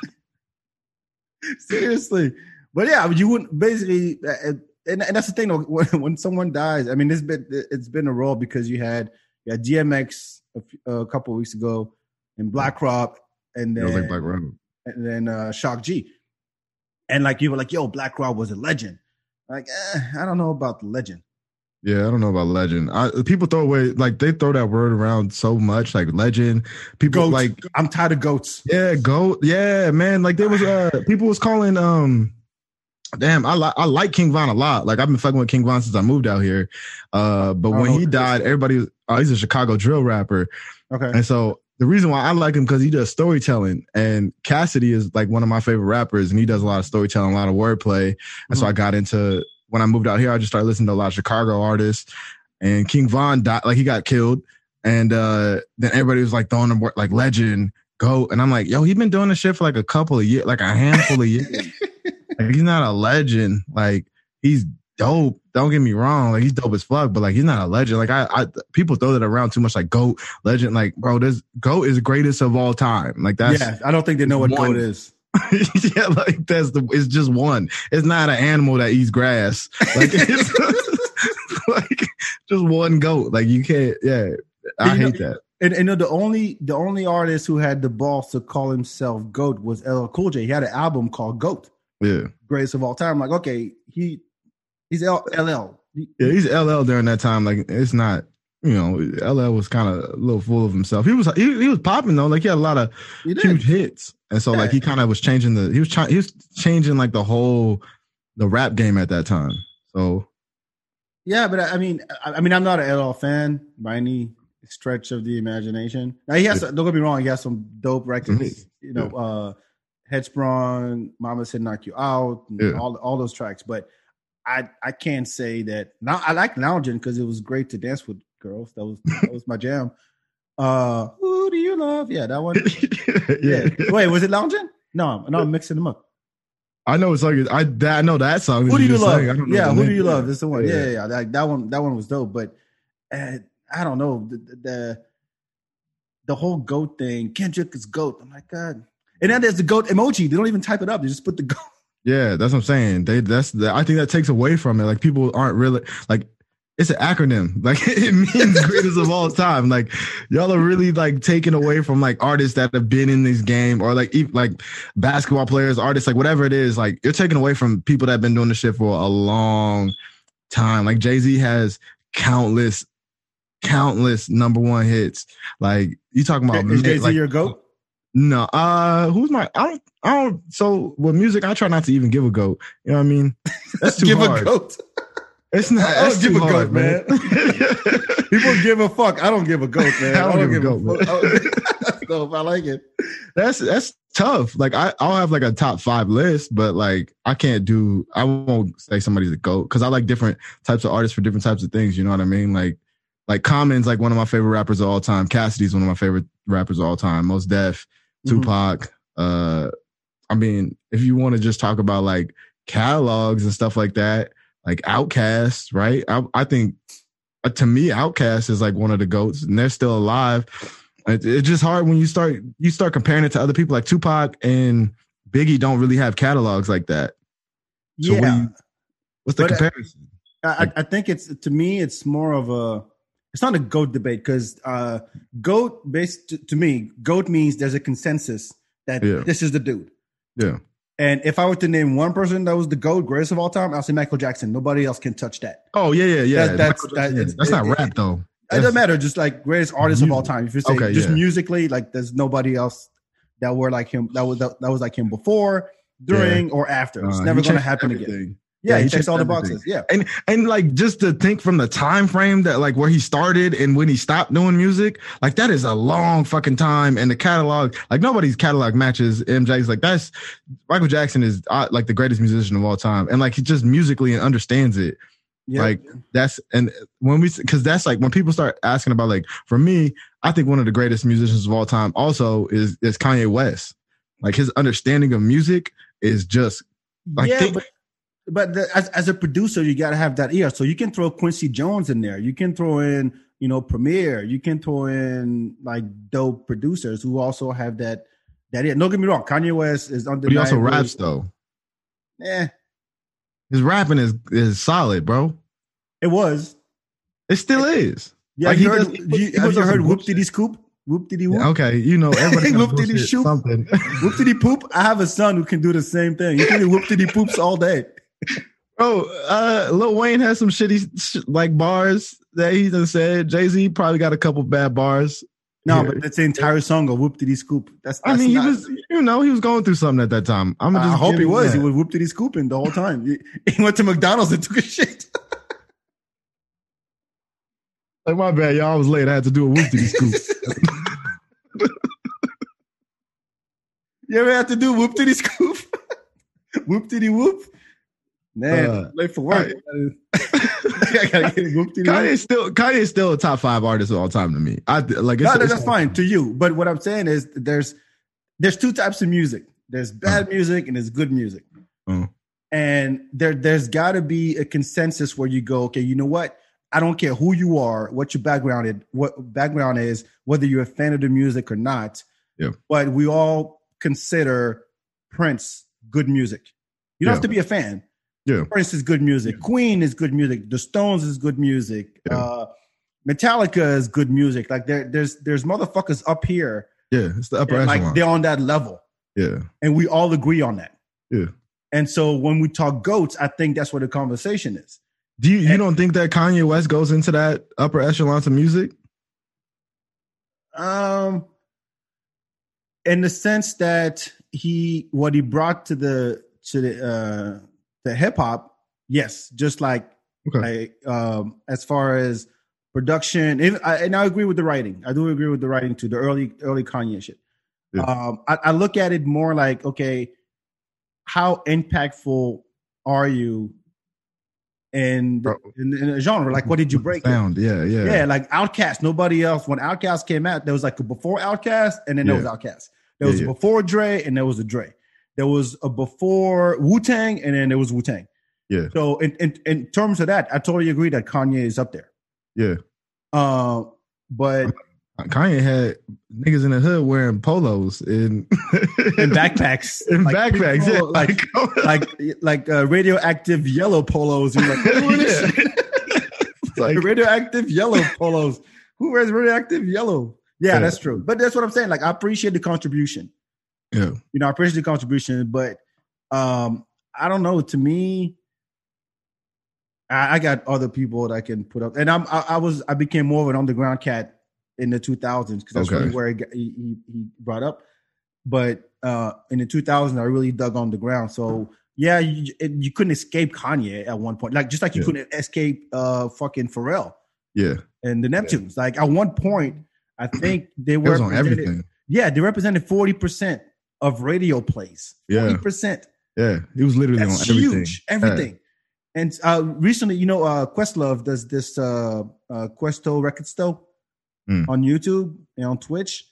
Seriously, but yeah, you wouldn't basically, uh, and, and that's the thing. though, When, when someone dies, I mean, it's been it's been a role because you had you had DMX a couple of weeks ago, and Black Rob, and then like Black Rob. and then uh, Shock G, and like you were like, "Yo, Black Rob was a legend." Like, eh, I don't know about the legend. Yeah, I don't know about legend. I, people throw away like they throw that word around so much, like legend. People Goats. like I'm tired of goats. yeah, go yeah, man. Like there was uh people was calling um damn, I like I like King Von a lot. Like I've been fucking with King Von since I moved out here. Uh but when he died, everybody was oh, he's a Chicago drill rapper. Okay, And so the reason why I like him because he does storytelling, and Cassidy is like one of my favorite rappers, and he does a lot of storytelling, a lot of wordplay. And so Mhm. I got into when I moved out here, I just started listening to a lot of Chicago artists. And King Von died, like he got killed, and uh then everybody was like throwing him like legend, go, and I'm like, yo, he's been doing this shit for like a couple of years, like a handful of years. Like, he's not a legend. Like he's dope. Don't get me wrong. Like he's dope as fuck, but like he's not a legend. Like I, I people throw that around too much. Like goat, legend. Like bro, this goat is greatest of all time. Like that's yeah, I don't think they know what one. goat is. yeah. Like that's the. It's just one. It's not an animal that eats grass. Like it's like just one goat. Like you can't. Yeah, I You know- hate that. And, and you know, the only the only artist who had the balls to call himself Goat was LL Cool J. He had an album called Goat, Yeah, greatest of all time. like, okay, he he's L, LL. He- yeah. He's LL during that time. Like it's not. You know, LL was kind of a little full of himself. He was he, he was popping though. Like he had a lot of huge hits, and so like he kind of was changing the he was trying he was changing like the whole the rap game at that time. So yeah, but I mean, I, I mean, I'm not an LL fan by any stretch of the imagination. Now he has, yeah. don't get me wrong, he has some dope records. Mm-hmm. You know, yeah. uh, Headsprung, Mama Said Knock You Out, yeah. all all those tracks. But I I can't say that now. I like lounging because it was great to dance with girls. That was that was my jam. Uh, who do you love? Yeah, that one. yeah. Wait, was it lounging? No, no, I'm mixing them up. I know it's like I I know that song. Who do you, love? yeah, who name. do you love? It's the one. Yeah, yeah, yeah. That, that one that one was dope. But uh, I don't know the, the, the whole goat thing. Kendrick is goat. I'm like God. And then there's the goat emoji. They don't even type it up. They just put the goat. Yeah, that's what I'm saying. They that's the, I think that takes away from it. Like people aren't really like it's an acronym. Like it means greatest of all time. Like y'all are really like taken away from like artists that have been in this game or like like basketball players, artists, like whatever it is. Like you're taking away from people that have been doing this shit for a long time. Like Jay Z has countless, countless number one hits. Like you talking about is Jay Z like, your goat? No, uh, who's my? I don't. I don't. So with music, I try not to even give a goat. You know what I mean? That's too give hard. a goat. It's not. I don't give a hard, goat, man. People give a fuck. I don't give a goat, man. I don't, I don't give, give, a goat. fuck. so if I like it, that's that's tough. Like I, I'll have like a top five list, but like I can't do. I won't say somebody's a goat because I like different types of artists for different types of things. You know what I mean? Like like Common's like one of my favorite rappers of all time. Cassidy's one of my favorite rappers of all time. Mos Def. Tupac. Uh, I mean, if you want to just talk about like catalogs and stuff like that like OutKast, right? I, I think uh, to me, OutKast is like one of the goats, and they're still alive. It, it's just hard when you start you start comparing it to other people like Tupac and Biggie. Don't really have catalogs like that. So yeah, you, what's the but uh, comparison? I, I, I, think it's to me, it's more of a. It's not a goat debate because uh, goat, based to, to, me, goat means there's a consensus that yeah. this is the dude. Yeah. And if I were to name one person that was the GOAT, greatest of all time, I'll say Michael Jackson. Nobody else can touch that. Oh, yeah, yeah, yeah. That, that's that, yeah. that's not it, rap, though. It doesn't matter. Just like greatest artist of all time. If you say okay, just yeah. musically, like there's nobody else that were like him, that was that, was like him before, during, or after. It's uh, never going to happen everything. again. Yeah, yeah he, checks all the boxes. Yeah, and and like just to think from the time frame that like where he started and when he stopped doing music, like that is a long fucking time. And the catalog, like nobody's catalog matches MJ's. Like that's Michael Jackson is uh, like the greatest musician of all time, and like he just musically and understands it. Yeah. Like that's and when we because that's like when people start asking about like for me, I think one of the greatest musicians of all time also is is Kanye West. Like his understanding of music is just like yeah, think, but but the, as as a producer, you got to have that ear. So you can throw Quincy Jones in there. You can throw in, you know, Premier. You can throw in like dope producers who also have that that ear. Don't get me wrong, Kanye West is under. But he also raps though. Yeah, his rapping is is solid, bro. It was. It still is. Yeah, like you heard, does, you, have you heard Whoop Diddy Scoop? Whoop diddy whoop. Okay, you know everybody. whoop diddy shoop. Something. whoop diddy poop. I have a son who can do the same thing. He can do whoop diddy poops all day. Bro, uh, Lil Wayne has some shitty sh- like bars that he done said. Jay Z probably got a couple bad bars. No, here. but that's the entire song of Whoop Diddy Scoop. That's, that's I mean, not, he was, you know, he was going through something at that time. I'm just I hope he was. That. He was Whoop Diddy Scooping the whole time. He, he went to McDonald's and took a shit. like my bad, y'all. I was late. I had to do a Whoop Diddy Scoop. you ever had to do Whoop Diddy Scoop? whoop Diddy Whoop. Man, uh, late for work. I gotta get Kanye still Kanye is still a top five artist of all time to me. I like no, no, that's fine to you. But what I'm saying is there's there's two types of music. There's bad uh, music and there's good music. Uh, and there there's got to be a consensus where you go, okay, you know what? I don't care who you are, what your background is, what background is, whether you're a fan of the music or not. Yeah. But we all consider Prince good music. You don't yeah. have to be a fan yeah. Prince is good music. Queen is good music. The Stones is good music. Yeah. Uh, Metallica is good music. Like there, there's there's motherfuckers up here. Yeah, it's the upper Like they're on that level. Yeah, and we all agree on that. Yeah. And so when we talk goats, I think that's where the conversation is. Do you, you and, don't think that Kanye West goes into that upper echelon of music? Um, in the sense that he what he brought to the to the uh to hip hop, yes, just like Okay. like um as far as production and I, and I agree with the writing i do agree with the writing too the early early kanye shit Yeah. um I, I look at it more like okay how impactful are you in the, in, in a genre like what did you break? Sound. Yeah, yeah. yeah like OutKast nobody else when OutKast came out there was like a before OutKast and then there was Yeah. OutKast there was Yeah, a yeah. before dre and there was a dre there was a before wu-tang and then there was wu-tang Yeah. so in, in in terms of that, I totally agree that Kanye is up there. Yeah. Uh, but Kanye had niggas in the hood wearing polos and in backpacks, in like, backpacks, yeah, like like like uh, radioactive yellow polos. You're like, Yeah. like radioactive yellow polos. Who wears radioactive yellow? Yeah, Yeah. that's true. But that's what I'm saying. Like, I appreciate the contribution. Yeah, You know, I appreciate the contribution, but um, I don't know. To me, I, I got other people that I can put up, and I'm I, I was I became more of an underground cat in the 2000s because that's Okay. really where he, got- he he he brought up. But uh, in the 2000s, I really dug on the ground. So yeah, you, it, you couldn't escape Kanye at one point, like just like you Yeah. couldn't escape uh fucking Pharrell yeah. and the Neptunes. Like at one point, I think they were on everything. Yeah, they represented 40 percent of radio plays. Yeah. 40 percent. Yeah, it was literally That's on everything. huge. Everything. And uh, recently, you know, uh, Questlove does this uh, uh, Questo Record Store Mm. on YouTube and on Twitch.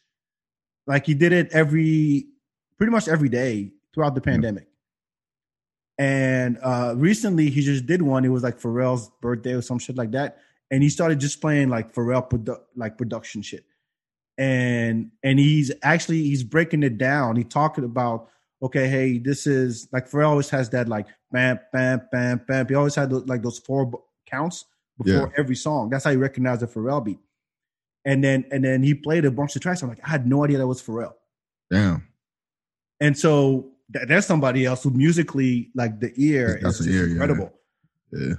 Like he did it every, pretty much every day throughout the pandemic. And uh, recently, he just did one. It was like Pharrell's birthday or some shit like that, and he started just playing like Pharrell produ- like production shit. And and he's actually he's breaking it down. He talking about okay, hey, this is like Pharrell always has that like bam, bam, bam, bam. He always had those, like those four counts before every song. That's how you recognize the Pharrell beat. And then and then he played a bunch of tracks. I'm like, I had no idea that was Pharrell. Damn. And so th- there's somebody else who musically like the ear That's is ear, incredible. Yeah.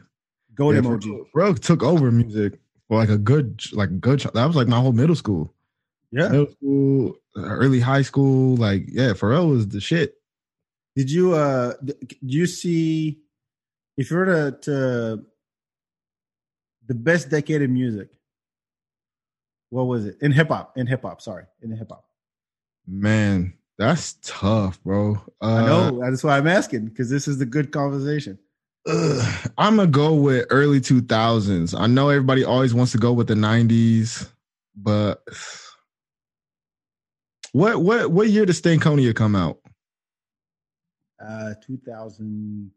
Gold yeah, emoji. Pharrell took over music for like a good, like a good. That was like my whole middle school, Yeah. middle school, early high school. Like, yeah, Pharrell was the shit. Did you uh do you see if you were to, to the best decade of music? What was it in hip hop? In hip hop, sorry, in hip hop. Man, that's tough, bro. Uh, I know that's why I'm asking because this is the good conversation. Ugh, I'm gonna go with early 2000s. I know everybody always wants to go with the 90s, but what what what year did Stankonia come out? Uh, 2000.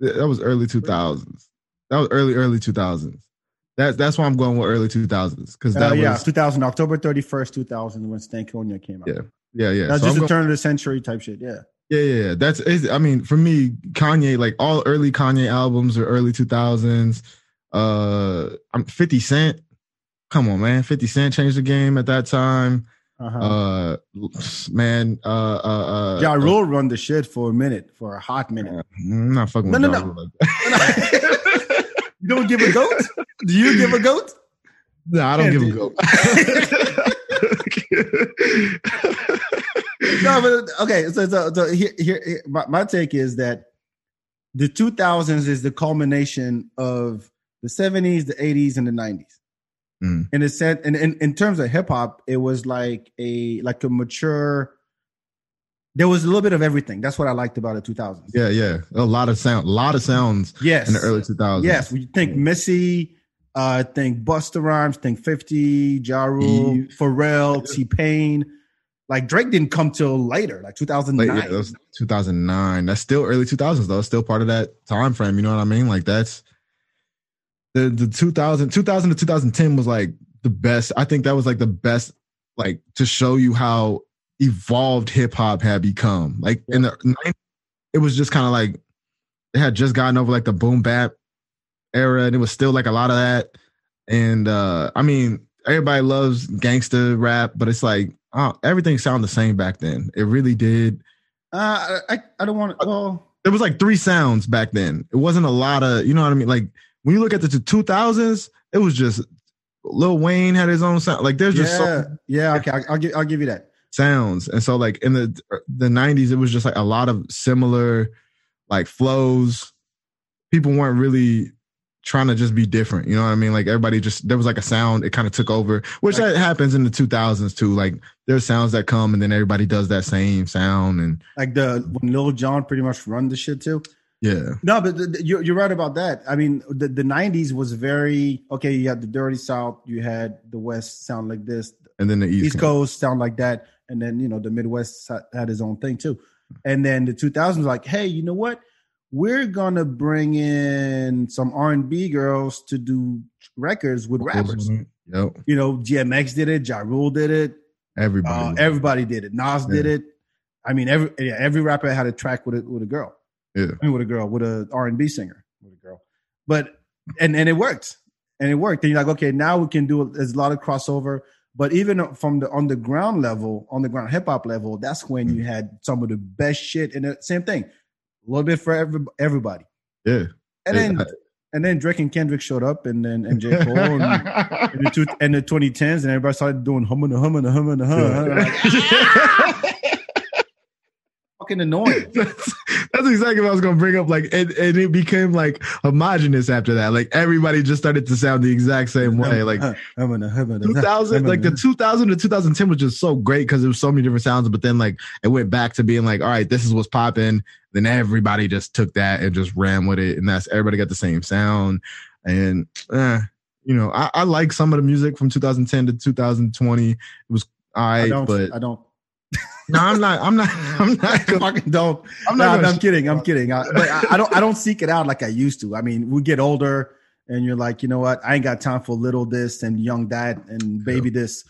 That was early 2000s. That was early early 2000s. That's that's why I'm going with early 2000s because that Uh, yeah, was 2000, October 31st, 2000, when Stankonia came out. Yeah, yeah yeah. That's So I'm just a going- turn of the century type shit. Yeah. Yeah, yeah, yeah. That's I mean, for me, Kanye, like all early Kanye albums are early 2000s. Uh I'm 50 Cent. Come on, man. 50 Cent changed the game at that time. Uh-huh. Uh man, uh uh uh ja Rule run the shit for a minute, for a hot minute. uh, I'm not fucking No, no, no. Like you don't give a goat? Do you give a goat? no, I don't Yeah, give a dude. go. no, but okay. So, so, so here, here, here my, my take is that the 2000s is the culmination of the 70s, the 80s, and the 90s. Mm. In a sense, and in, in terms of hip hop, it was like a like a mature. There was a little bit of everything. That's what I liked about the 2000s. yeah, yeah. A lot of sound, a lot of sounds Yes. in the early 2000s. Yes, we think Missy, uh, think Busta Rhymes, think 50, Ja Rule, Eve. Pharrell, T Pain. Like Drake didn't come till later, like 2009. Late, yeah, that was 2009. That's still early 2000s though. It's still part of that time frame. You know what I mean? Like that's the the 2000 2000 to 2010 was like the best. I think that was like the best, like to show you how evolved hip hop had become. Like in the 90s, it was just kind of like it had just gotten over like the boom bap era, and it was still like a lot of that. And uh I mean, everybody loves gangster rap, but it's like uh, everything sounded the same back then. It really did. Uh, I, I don't want to. Well, There was like three sounds back then. It wasn't a lot of, you know what I mean? Like when you look at the two thousands, it was just Lil Wayne had his own sound. Like there's just yeah, so yeah. Okay, I, I'll give I'll give you that. sounds, and so like in the the nineties, it was just like a lot of similar like flows, people weren't really trying to just be different. You know what I mean? Like everybody just there was like a sound, it kind of took over, which Like- that happens in the 2000s too. Like there's sounds that come and then everybody does that same sound and Like the when Lil Jon pretty much run the shit too. Yeah. No, but the, the- you're, you're right about that. I mean, the, the 90s was very okay. You had the dirty South, you had the West sound like this, And then the East, East. Coast sound like that, and then you know the Midwest had his own thing too. And then the 2000s, like, hey, you know what? We're gonna bring in some R and B girls to do records with rappers. Yep. You know, DMX did it, Ja Rule did it, Everybody. uh, everybody did it. Nas did it. I mean, every yeah, every rapper had a track with a with a girl. Yeah. I mean, with a girl, with a R and B singer, with a girl. But and and it worked, and it worked. And you're like, okay, now we can do. There's a lot of crossover. But even from the underground level, underground hip hop level, that's when you mm. had some of the best shit. And the same thing, a little bit for every, everybody. yeah. And then Yeah. and then Drake and Kendrick showed up, and then and J Cole. And, in the, two, in the 2010s, and everybody started doing hum and hum and hum and hum. Fucking annoying. that's, that's exactly what I was gonna bring up. Like, and, and it became like homogenous after that. Like everybody just started to sound the exact same way. Like Hum and hum and hum 2000, like the 2000 to 2010 was just so great because there was so many different sounds. But then like it went back to being like, all right, this is what's popping. Then everybody just took that and just ran with it, and that's everybody got the same sound. And eh, you know, I, I like some of the music from 2010 to 2020. It was all I don't. but I don't. No, I'm not. I'm not. I'm not. Fucking don't. I'm No, not. I'm, kidding. I'm uh, kidding. I, but I, I don't. I don't seek it out like I used to. I mean, we get older, and you're like, you know what? I ain't got time for little this and young that and baby this.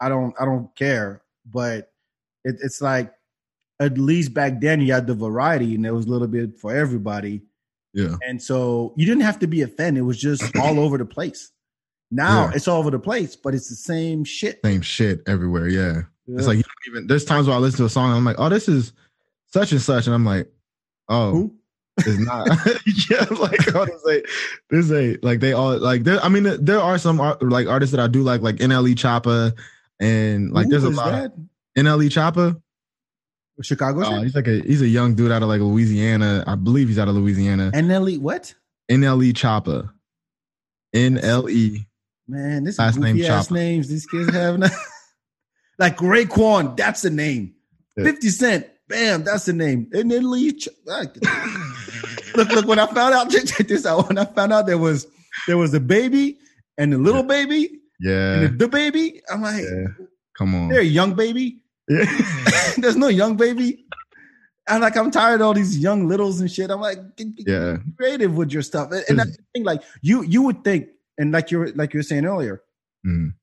I don't. I don't care. But it, it's like at least back then you had the variety, and there was a little bit for everybody. yeah. And so you didn't have to be a fan. It was just all over the place. Now Yeah. it's all over the place, but it's the same shit. Same shit everywhere. Yeah. It's like you don't even. There's times where I listen to a song and I'm like, oh, this is such and such, and I'm like, oh, Who? it's not. yeah, like oh, this ain't, this ain't like they all like. There, I mean, there are some art, like artists that I do like, like NLE Choppa, and like Who there's a lot. that? NLE Choppa. Chicago. Oh, he's like a he's a young dude out of like Louisiana. I believe he's out of Louisiana. NLE. What? NLE Choppa. NLE. Man, this Last is name ass Chopper. names these kids have now. like Raekwon, that's the name. Yeah. 50 Cent, bam, that's the name. And then Lee. Like- look, look, when I found out, check, check this out. When I found out there was there was a baby and a little baby Yeah. and the baby, I'm like, Yeah. Come on. they're a young baby. Yeah. There's no young baby. I'm like, I'm tired of all these young littles and shit. I'm like, get, get Yeah. creative with your stuff. And, and that's the thing, like you you would think, and like you're like you were saying earlier, Mm.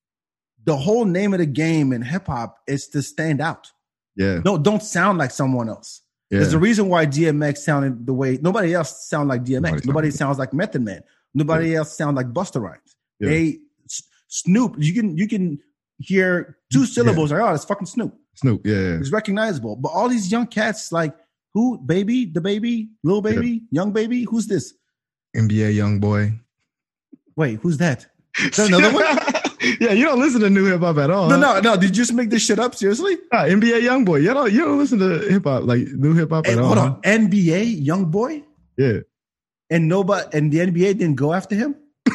The whole name of the game in hip hop is to stand out. Yeah. No, don't sound like someone else. Yeah. There's a reason why DMX sounded the way nobody else sound like DMX. Nobody Nobody, sound- sounds like Method Man. Nobody else sound like Busta Rhymes. Yeah. They S- Snoop. You can you can hear two syllables. Like, oh, it's fucking Snoop. Snoop. Yeah. It's recognizable. But all these young cats, like who? Baby, the baby, little baby, young baby. Who's this? NBA young boy. Wait, who's that? Is that another one? yeah, you don't listen to new hip hop at all. No, huh? no, no. Did you just make this shit up? Seriously? Nah, NBA young boy. You don't you don't listen to hip hop like new hip hop at all. hold on. NBA young boy, Yeah. and nobody, and the NBA didn't go after him.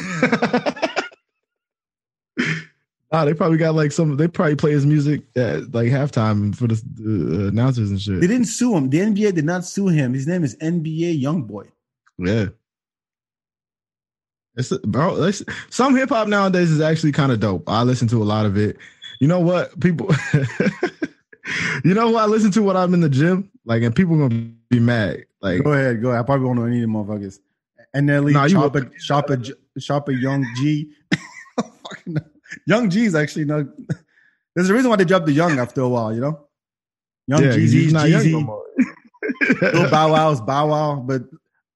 nah, they probably got like some. They probably play his music at like halftime for the uh, announcers and shit. They didn't sue him. The NBA did not sue him. His name is NBA Youngboy. Yeah. It's bro. It's, some hip hop nowadays is actually kind of dope. I listen to a lot of it. You know what, people? you know what I listen to when I'm in the gym? Like, and people gonna be mad. Like, Go ahead, go ahead. I probably won't know any of them motherfuckers. NLE, Nah, you Choppa, will. Choppa, J- Choppa, Young G. Young G's actually no. There's a reason why they dropped the Young after a while, you know. Young yeah, not young Jeezy, no more. Little Bow Wow's Bow Wow, but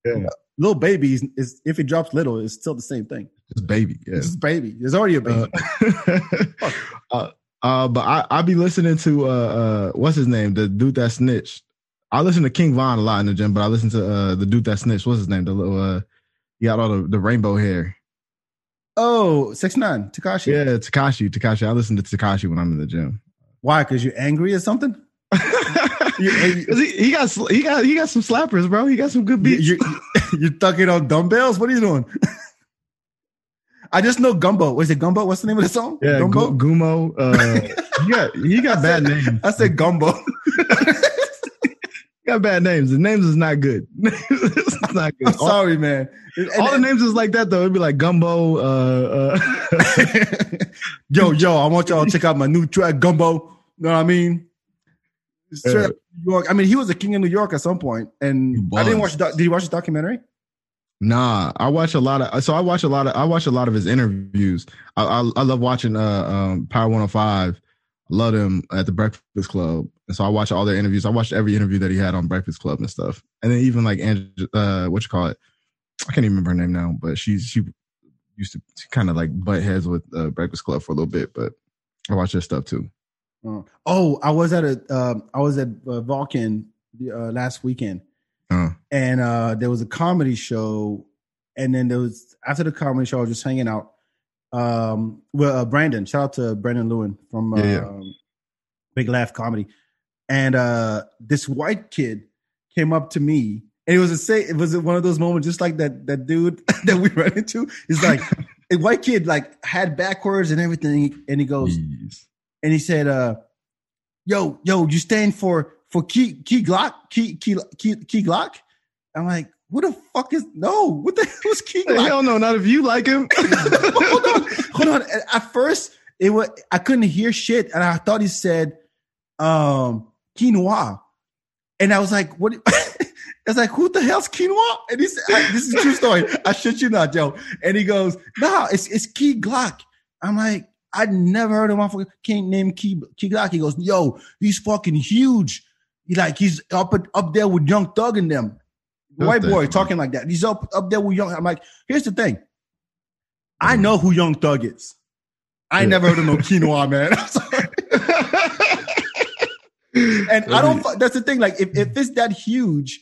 Yeah. Little Baby is, if it drops little, it's still the same thing. It's baby. Yeah. It's just baby. There's already a baby. Uh, uh, uh, but I I be listening to uh uh what's his name the dude that snitched. I listen to King Von a lot in the gym, but I listen to uh the dude that snitched. What's his name? The little uh he got all the, the rainbow hair. oh, six nine Tekashi. Yeah, Tekashi. Tekashi. I listen to Tekashi when I'm in the gym. Why? Because you're angry or something? You- he, he got he got he got some slappers, bro. He got some good You- beats. you- you tucking on dumbbells? What are you doing? I just know Gumbo. Was it Gumbo? What's the name of the song? Yeah, Gumbo. Gu- Gumo. Uh, he got he got bad names. I said Gumbo. Got bad names. The names is not good. it's not good. I'm All, sorry, man. all the names is like that though. It'd be like Gumbo. Uh, uh, yo, yo, I want y'all to check out my new track, Gumbo. You know what I mean? New York. I mean, he was a king of New York at some point, and I didn't watch. Did you watch the documentary? Nah, I watch a lot of. So I watch a lot of. I watch a lot of his interviews. I I, I love watching uh um Power 105. I love him at the Breakfast Club, and so I watch all their interviews. I watched every interview that he had on Breakfast Club and stuff. And then even like Ange, uh, what you call it? I can't even remember her name now, but she's she used to kind of like butt heads with uh, Breakfast Club for a little bit. But I watch their stuff too. Uh, oh, I was at a. Um, I was at uh, Vulcan uh, last weekend, Uh, and uh, there was a comedy show, and then there was after the comedy show, I was just hanging out. Um, well, uh, Brandon, shout out to Brandon Lewin from uh, Yeah, yeah. um, Big Laugh Comedy, and uh, this white kid came up to me, and it was a say, it was one of those moments, just like that that dude that we ran into. He's like, a white kid like had backwards and everything, and he goes, Jeez. And he said, uh, yo, yo, you stand for for Key Key Glock? Key Key Key, Key Glock? I'm like, what the fuck is no? What the hell is Key Glock? Hell no, not if you like him. hold on, hold on. At first, it was I couldn't hear shit, and I thought he said um quinoa. And I was like, what I was like, who the hell's quinoa? And he said, I- this is a true story. I shit you not, Joe. And he goes, no, it's it's Key Glock. I'm like, I never heard of a motherfucker can't name Key Glock. He goes, yo, he's fucking huge. He like he's up up there with Young Thug and them. What White the boy hell? talking like that. He's up up there with Young. I'm like, here's the thing. I mm-hmm. know who Young Thug is. I Yeah. never heard of no quinoa, man. And I don't. That's the thing. Like, if, if it's that huge,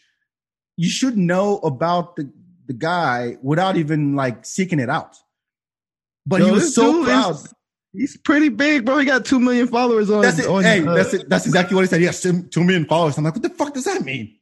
you should know about the the guy without even like seeking it out. But Yo, he was so dude proud. He's pretty big, bro. He got two million followers on. That's it. on, hey, uh, that's it. That's exactly what he said. He has two million followers. I'm like, what the fuck does that mean?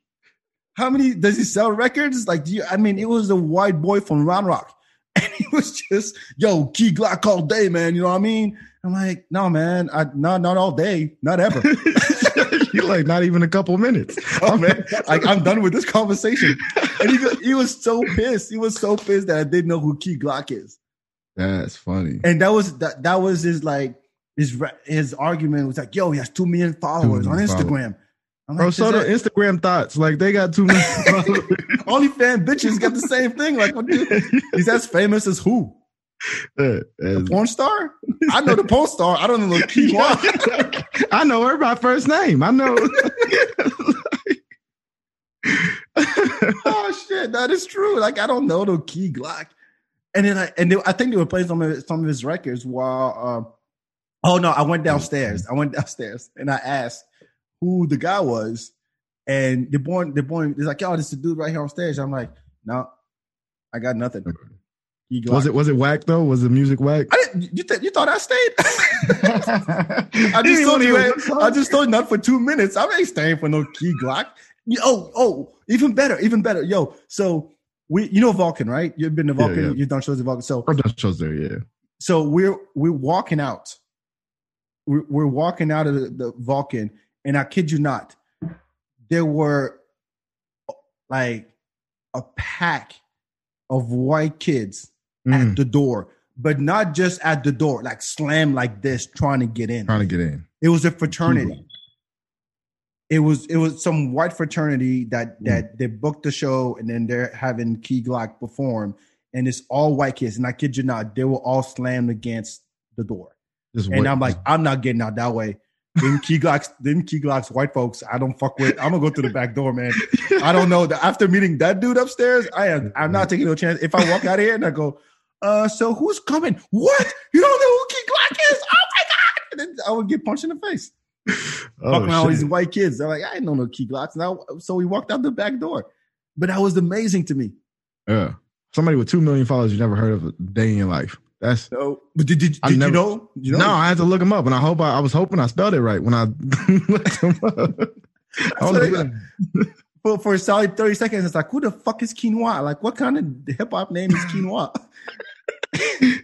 How many does he sell records? Like, do you? I mean, it was a white boy from Round Rock, and he was just, yo, Key Glock all day, man. You know what I mean? I'm like, no, man, I not not all day, not ever. you like not even a couple minutes. oh man, like I'm done with this conversation. And he he was so pissed. He was so pissed that I didn't know who Key Glock is. That's funny. And that was that that was his like his his argument was like, yo, he has two million followers on Instagram. Bro, like, so the Instagram thoughts, like they got two million followers. OnlyFans bitches got the same thing. Like, he's as famous as who? Uh, The porn star? I know the porn star. I don't know the key one. I know her by first name. I know. oh shit, that is true. Like, I don't know the key Glock. And then I and they, I think they were playing some of his, some of his records while. Um, oh no, I went downstairs. I went downstairs and I asked who the guy was, and the boy, the boy, is like, "Yo, this is the dude right here on stage." I'm like, "No, I got nothing." Was it was it whack though? Was the music whack? I didn't, you, th- you thought I stayed? I I just told you. man, I just told you not for two minutes. I ain't staying for no key Glock. Oh, oh, even better, even better. Yo, so we, you know Vulcan, right? You've been to Yeah, Vulcan. yeah. You've done shows at Vulcan. So, I've done shows there. Yeah. so we're we're walking out. We're, we're walking out of the, the Vulcan, and I kid you not, there were like a pack of white kids Mm, at the door, but not just at the door, like slam like this, trying to get in. trying to get in. It was a fraternity. It was it was some white fraternity that that they booked the show and then they're having Key Glock perform, and it's all white kids. And I kid you not, they were all slammed against the door. Just And wait- I'm like, I'm not getting out that way. Then Key Glock's then Key Glock's white folks, I don't fuck with. I'm gonna go through the back door, man. I don't know. After meeting that dude upstairs, I am I'm not taking no chance. If I walk out of here and I go, uh, so who's coming? What? You don't know who Key Glock is? Oh my god! And then I would get punched in the face. oh, Fucking all these white kids. They're like, I didn't know no Key Glocks. Now, so we walked out the back door. But that was amazing to me. Yeah. Somebody with two million followers you never heard of a day in your life. That's So, but did, did, did I've you know? You know? no. I had to look him up, and I hope I, I was hoping I spelled it right when I looked him up. I what was they- like, for for a solid thirty seconds. It's like, who the fuck is quinoa? Like, what kind of hip hop name is quinoa?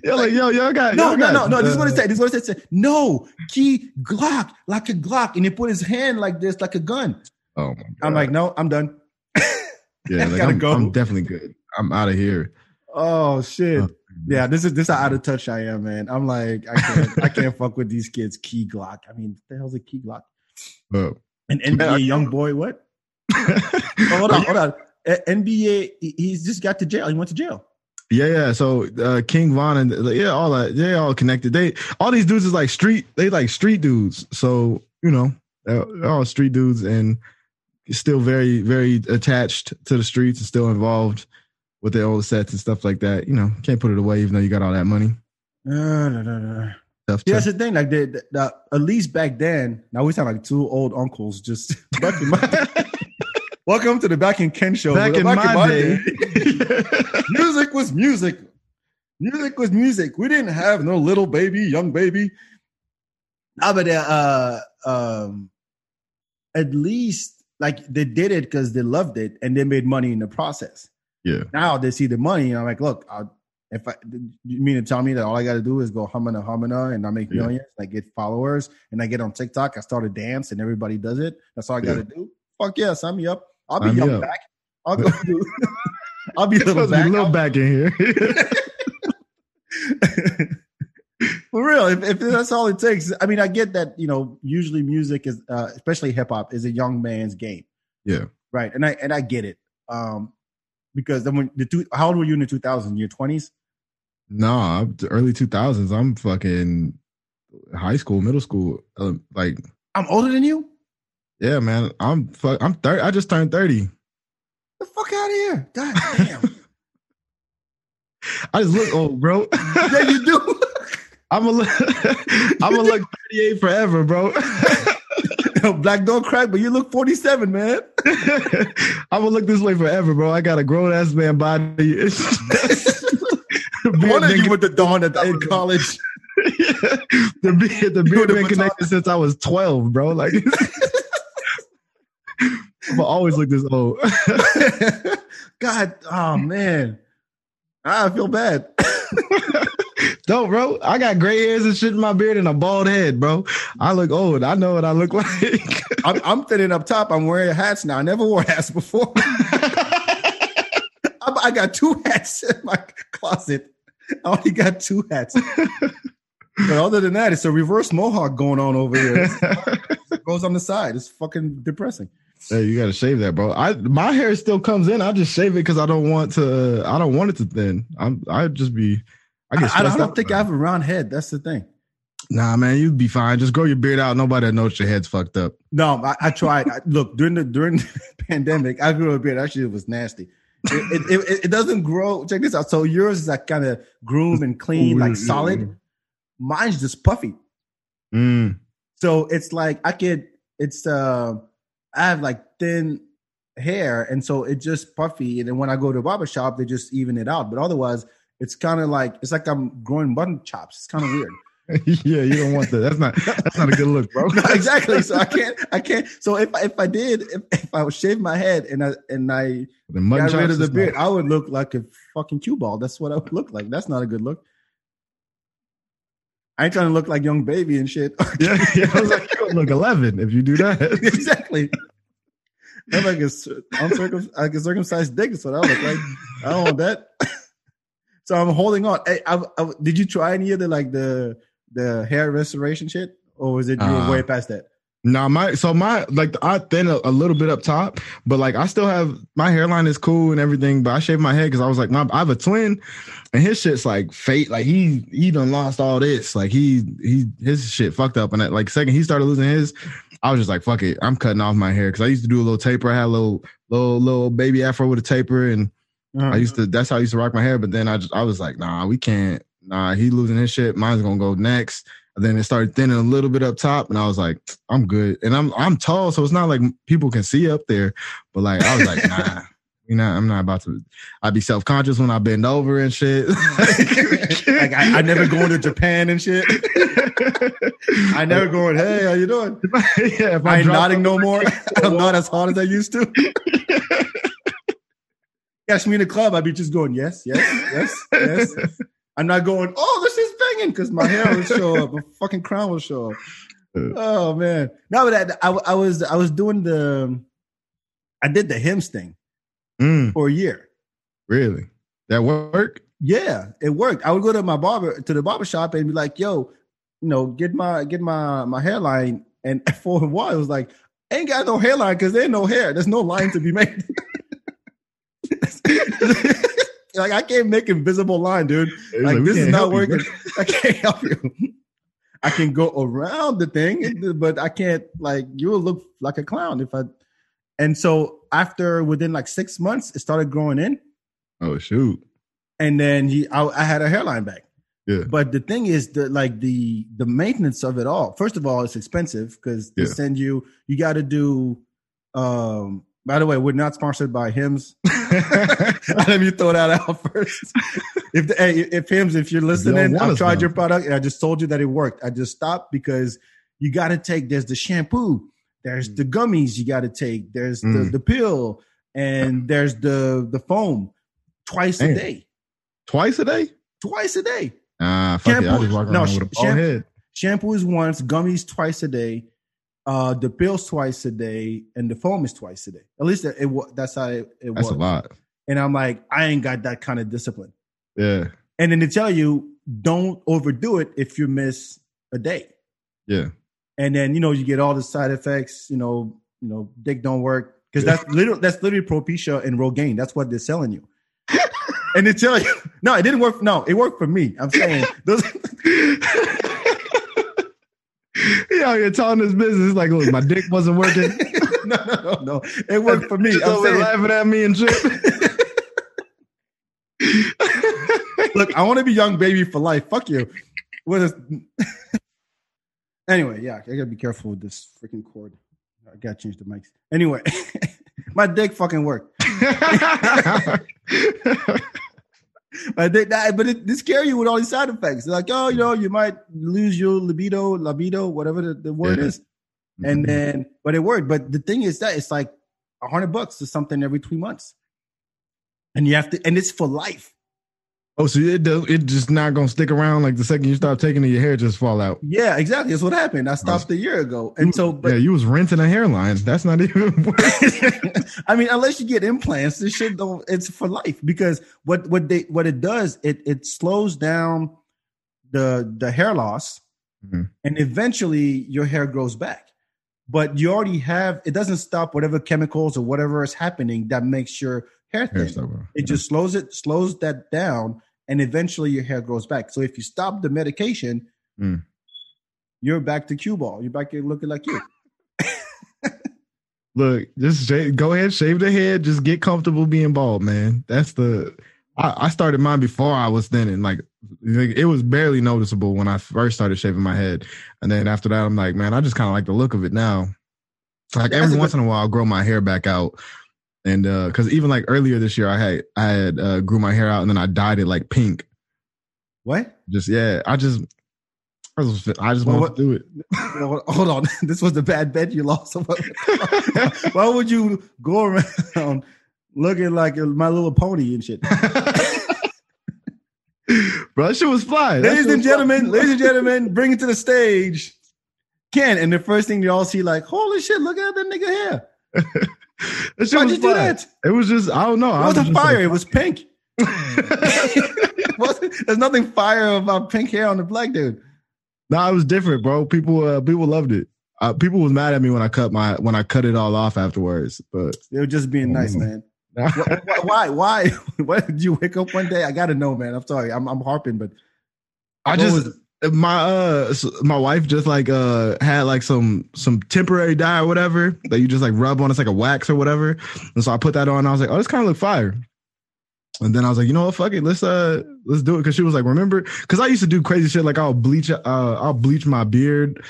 You're like, yo, y'all got no, y'all no, got, no, no. This is what it said. This is what it said. No, key Glock, like a Glock, and he put his hand like this, like a gun. Oh my god! I'm like, no, I'm done. yeah, like, gotta I'm, go. I'm definitely good. I'm out of here. Oh shit. Oh, Yeah, this is this is how out of touch I am, man. I'm like, I can't I can't fuck with these kids. Key Glock. I mean, what the hell's a key Glock? But An NBA I- young boy, what? Oh, hold on, hold on. NBA, he's just got to jail. He went to jail. Yeah, yeah. So uh, King Von and yeah, all that they all connected. They all these dudes is like street. They like street dudes. So you know, they're all street dudes and still very very attached to the streets and still involved with their old sets and stuff like that. You know, can't put it away even though you got all that money. Uh. Stuff Yeah, that's the thing. Like, the, the, the- at least back then, now we sound like two old uncles just back in my. Welcome to the Bak in Ken show. back But in my day. music was music. Music was music. We didn't have no little baby, young baby. Nah, but uh, um, at least like they did it because they loved it and they made money in the process. yeah, Now they see the money and I'm like, look, i if I you mean to tell me that all I got to do is go humana humana and I make Yeah. millions, I get followers, and I get on TikTok, I start a dance and everybody does it. That's all I got to do. Fuck yeah, sign me up. I'll be young back. I'll go do. I'll be a little to be back. little I'll- back in here. For real, if, if that's all it takes. I mean, I get that. You know, usually music is, uh, especially hip hop, is a young man's game. yeah, Right, and I and I get it. Um, because then when the two, how old were you in the 2000s? Your 20s? no, I'm early two thousands. I'm fucking high school, middle school. Um, like, I'm older than you. Yeah, man. I'm fuck. I'm thirty. I just turned thirty. The fuck out of here! God damn. I just look old, bro. yeah, you do. I'm a look. I'm gonna look 38 forever, bro. Black don't crack, but you look 47, man. I'm gonna look this way forever, bro. I got a grown ass man body. It's One of you with the dawn at in college. the beard, the beard been connected since I was 12, bro. Like, I'm always look this old. Oh. God, oh man, I feel bad. no, bro. I got gray hairs and shit in my beard and a bald head, bro. I look old. I know what I look like. I'm, I'm thinning up top. I'm wearing hats now. I never wore hats before. I, I got two hats in my closet. I only got two hats. But other than that, it's a reverse mohawk going on over here. It goes on the side. It's fucking depressing. Hey, you gotta shave that, bro. I my hair still comes in. I just shave it because I don't want to. I don't want it to thin. I'm. I just be. I get. I, don't- I don't think I have a round head. That's the thing. Nah, man, you'd be fine. Just grow your beard out. Nobody notice your head's fucked up. No, I, I tried. I, look during the during the pandemic, I grew a beard. Actually, it was nasty. It, it, it, it doesn't grow. Check this out. So yours is like kind of groomed and clean, like solid. Mine's just puffy. Mm, So it's like I could. It's uh, I have like thin hair, and so it's just puffy. And then when I go to a barber shop, they just even it out. But otherwise, it's kind of like it's like I'm growing mutton chops. It's kind of weird. yeah, you don't want that. That's not. That's not a good look, bro. No, exactly. So I can't. I can't. So if if I did, if, if I would shave my head and I and I got rid of the beard, not- I would look like a fucking cue ball. That's what I would look like. That's not a good look. I ain't trying to look like young baby and shit. Yeah, yeah. I was like, look eleven if you do that. exactly. I'm like a cir- uncircum, like a circumcised dick. so what I look like. I don't want that. so I'm holding on. Hey, I, I, did you try any of the like the the hair restoration shit, or was it you Uh, way past that? Nah, my so my like I thin a, a little bit up top, but like I still have my hairline is cool and everything. But I shaved my head because I was like, my I have a twin, and his shit's like fate. Like he he done lost all this. Like he he his shit fucked up. And that, like second he started losing his, I was just like, fuck it, I'm cutting off my hair because I used to do a little taper. I had a little little little baby afro with a taper, and Uh-huh. I used to that's how I used to rock my hair. But then I just I was like, nah, we can't. Nah, he losing his shit. Mine's gonna go next. And then it started thinning a little bit up top, and I was like, I'm good. And I'm I'm tall, so it's not like people can see up there. But like I was like, nah, You know, I'm not about to. I'd be self conscious when I bend over and shit. like I, I never going to Japan and shit. I never going. Hey, how you doing? yeah, if I ain't nodding no more. I'm not as hard as I used to. Catch me in the club, I'd be just going, yes, yes, yes, yes. I'm not going, oh, this is banging because my hair will show up, my fucking crown will show up. Oh man, no, but I, I, I was I was doing the, I did the Hims thing Mm, for a year. really? That work? Yeah, it worked. I would go to my barber to the barber shop and be like, "Yo, you know, get my get my my hairline." And for a while, it was like, I "Ain't got no hairline because there ain't no hair. There's no line to be made." like I can't make invisible line, dude. Was Like, this is not help you, working. I can't help you. I can go around the thing, but I can't. Like you will look like a clown if I. And so after within like six months, it started growing in Oh shoot! and then he I, I had a hairline back. Yeah. But the thing is the like the the maintenance of it all. First of all, it's expensive because they Yeah. send you you got to do. um By the way, we're not sponsored by Hims. Let me throw that out first. If the, hey, if Hims, if you're listening, want I've tried now. your product and I just told you that it worked. I just stopped because you got to take. There's the shampoo. There's the gummies you got to take. There's the Mm. the pill and there's the the foam twice a day. Twice a day? Twice a day. Ah, fuck it. I Shampoo- just walk no, with a shampoo- head. Shampoo is once, gummies twice a day, uh, the pills twice a day, and the foam is twice a day. At least it, it that's how it, it That's was. a lot. And I'm like, I ain't got that kind of discipline. Yeah, And then they tell you, don't overdo it if you miss a day. yeah. And then you know you get all the side effects. You know, you know, dick don't work because that's literally that's literally Propecia and Rogaine. That's what they're selling you. and they tell you, no, it didn't work. No, it worked for me. I'm saying those. he out here telling his business like, look, my dick wasn't working. no, no, no, no. It worked for me. Just I'm saying, laughing at me and shit. look, I want to be young baby for life. Fuck you. What is? anyway, yeah, I gotta be careful with this freaking cord. I gotta change the mics. Anyway, my dick fucking worked. My dick, that- but it, they scare you with all these side effects. They're like, oh, you know, you might lose your libido, libido, whatever the, the word Yeah. is. And mm-hmm. then, but it worked. But the thing is that it's like a hundred bucks or something every three months, and you have to, and it's for life. Oh, so it does, it just not gonna stick around. Like the second you stop taking it, your hair just fall out. Yeah, exactly. That's what happened. I stopped a year ago, and so, but yeah, you was renting a hairline. That's not even. I mean, unless you get implants, this shit don't. It's for life because what what they what it does it it slows down the the hair loss, Mhm. and eventually your hair grows back. But you already have it doesn't stop whatever chemicals or whatever is happening that makes your hair thin. Hair. It just slows it slows that down, and eventually your hair grows back. So if you stop the medication, Mm. you're back to cue ball. You're back to looking like you. Look, just shave, go ahead, shave the head. Just get comfortable being bald, man. That's the. I, I started mine before I was thinning. Like, like, it was barely noticeable when I first started shaving my head, and then after that, I'm like, man, I just kind of like the look of it now. Like that's every once in a while, I'll grow my hair back out, and uh because even like earlier this year, I had I had uh, grew my hair out, and then I dyed it like pink. What? Just yeah, I just. I just, I just Well, want to do it. Hold hold on. This was the bad bet you lost. Why would you go around looking like My Little Pony and shit? Bro, that shit was fly. Ladies and gentlemen, fly. ladies and gentlemen, bring it to the stage. Ken, and the first thing you all see, like, holy shit, look at that nigga hair. That shit Why'd was you do that? It was just I don't know. It was wasn't just fire, like- it was pink. There's nothing fire about pink hair on the black dude. no, it was different, bro. People uh, people loved it. Uh, people was mad at me when I cut my when I cut it all off afterwards. But They were just being nice, man. Wh- wh- Why? Why? Why did you wake up one day? I gotta know, man. I'm sorry. I'm, I'm harping, but I just was my uh my wife just like uh had like some some temporary dye or whatever that you just like rub on. It's like a wax or whatever. And so i put that on. I was like oh this kind of look fire. And then i was like you know what? Fuck it. Let's uh let's do it. Because she was like remember? Because i used to do crazy shit. Like i'll bleach uh i'll bleach my beard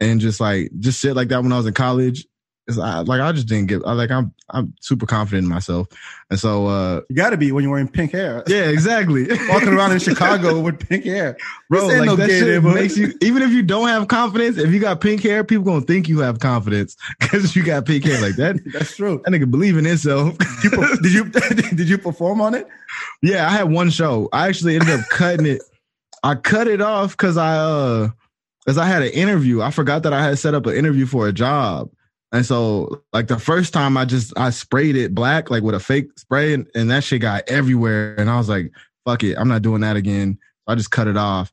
and just like just shit like that when i was in college it's I, like I just didn't get. I like I'm I'm super confident in myself, and so uh You got to be when you're wearing pink hair. yeah, exactly. Walking around in Chicago with pink hair. Bro, like no that shit makes you even if you don't have confidence, if you got pink hair, people gonna think you have confidence because you got pink hair like that. That's true. That nigga believe in himself. You per- did you did you perform on it? yeah, I had one show. I actually ended up cutting it. I cut it off because I uh because I had an interview. I forgot that I had set up an interview for a job. And so like the first time I just I sprayed it black, like with a fake spray, and, and that shit got everywhere. And I was like, fuck it, I'm not doing that again. So I just cut it off.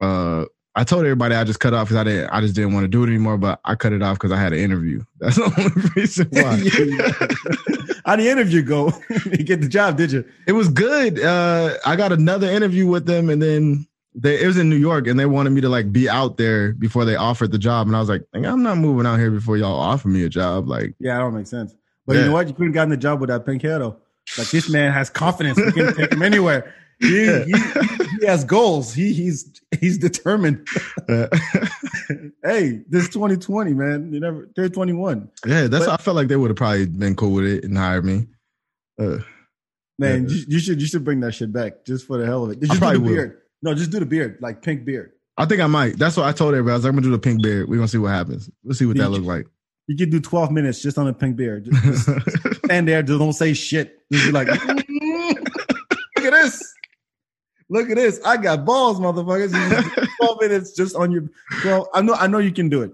Uh I told everybody I just cut off because I didn't I just didn't want to do it anymore, but I cut it off because I had an interview. That's the only reason why. How the interview go? you get the job, did you? It was good. Uh, I got another interview with them, and then they, it was in New York, and they wanted me to like be out there before they offered the job, and I was like, I'm not moving out here before y'all offer me a job. Like, Yeah, that don't make sense. But you know what? You couldn't gotten the job without that pink hair though. Like this man has confidence. We can take him anywhere. He, he, he has goals. He he's he's determined. hey, this 2020, man. You never they're 21. yeah, that's. But- I felt like they would have probably been cool with it and hired me. Uh, Man, Yeah. you, you should you should bring that shit back just for the hell of it. Just do probably the will. No, just do the beard, like pink beard. I think I might. That's what I told everybody. I was like, I'm gonna do the pink beard. We're gonna see what happens. We'll see what that Did look like. You could do 12 minutes just on a pink beard. Just, just stand there, just don't say shit. Just be like, "Mm, look at this. Look at this. I got balls, motherfuckers. You just 12 minutes just on your. Well, I know, I know you can do it.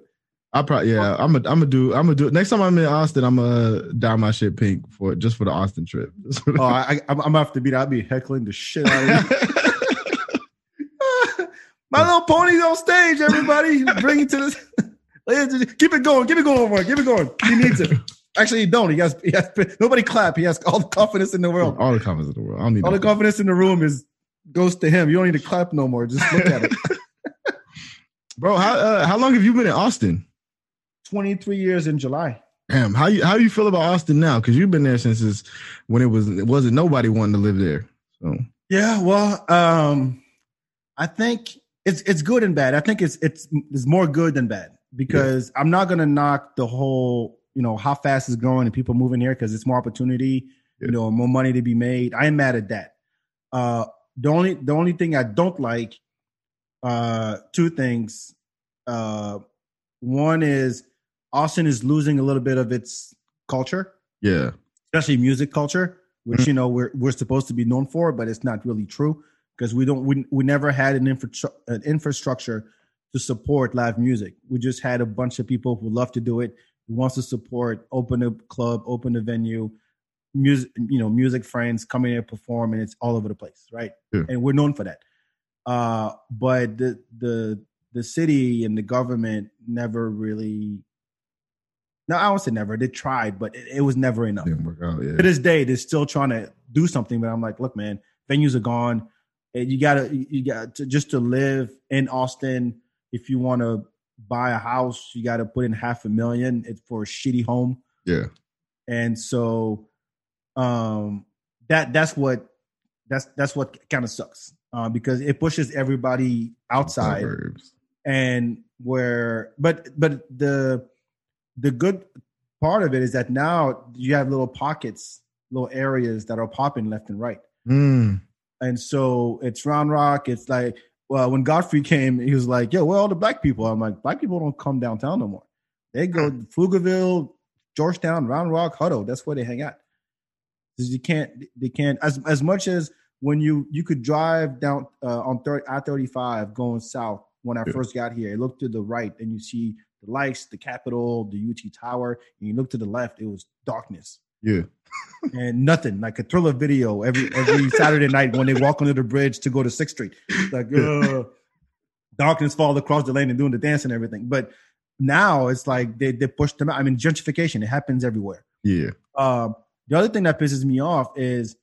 I probably yeah. I'm gonna I'm gonna do I'm gonna do it next time I'm in Austin. I'm gonna dye my shit pink for just for the Austin trip. Just for the- Oh, I, I'm, I'm gonna have to be. I'll be heckling the shit out of you. My little pony's on stage. Everybody, bring it to this. Keep it going. Keep it going, boy. Keep it going. He needs it. Actually, he don't. He has. He has. Nobody clap. He has all the confidence in the world. all the comments in the world. I don't need All the confidence in the room is goes to him. You don't need to clap no more. Just look at it. Bro, how uh, how long have you been in Austin? 23 years in July. Damn, how you how do you feel about Austin now? Because you've been there since it's, when it was it wasn't nobody wanting to live there. So Yeah, well, um, I think it's it's good and bad. I think it's it's it's more good than bad because I'm not gonna knock the whole you know how fast it's growing and people moving here because it's more opportunity, Yeah. you know, more money to be made. I am mad at that. Uh, the only the only thing I don't like, uh, two things. Uh, one is Austin is losing a little bit of its culture yeah, especially music culture, which you know we're we're supposed to be known for, but it's not really true because we don't we, we never had an, infra- an infrastructure to support live music. We just had a bunch of people who love to do it, who wants to support, open a club, open a venue, music you know music friends coming in and perform, and it's all over the place, right? Yeah. And we're known for that. Uh, but the the the city and the government never really. No, I won't say never. They tried, but it, it was never enough out. Yeah, to this day they're still trying to do something but i'm like look man venues are gone and you gotta you got to just to live in austin if you want to buy a house you got to put in half a million it's for a shitty home. Yeah, and so um that that's what that's that's what kind of sucks uh, because it pushes everybody outside. Suburbs. and where but but the the good part of it is that now you have little pockets little areas that are popping left and right. Mm, and so it's round rock. It's like well when godfrey came he was like yo where all the black people? I'm like black people don't come downtown no more. They go to pflugerville georgetown round rock Hutto. That's where they hang out. Because you can't they can't as as much as when you you could drive down uh, on 30, i-35 going south when i Yeah. first got here look to the right and you see the lights the capitol the ut tower and you look to the left it was darkness. Yeah, and nothing like a thriller video every every saturday night when they walk under the bridge to go to sixth street like uh, darkness fall across the lane and doing the dance and everything but now it's like they, they push them out i mean gentrification it happens everywhere yeah. um, the other thing that pisses me off is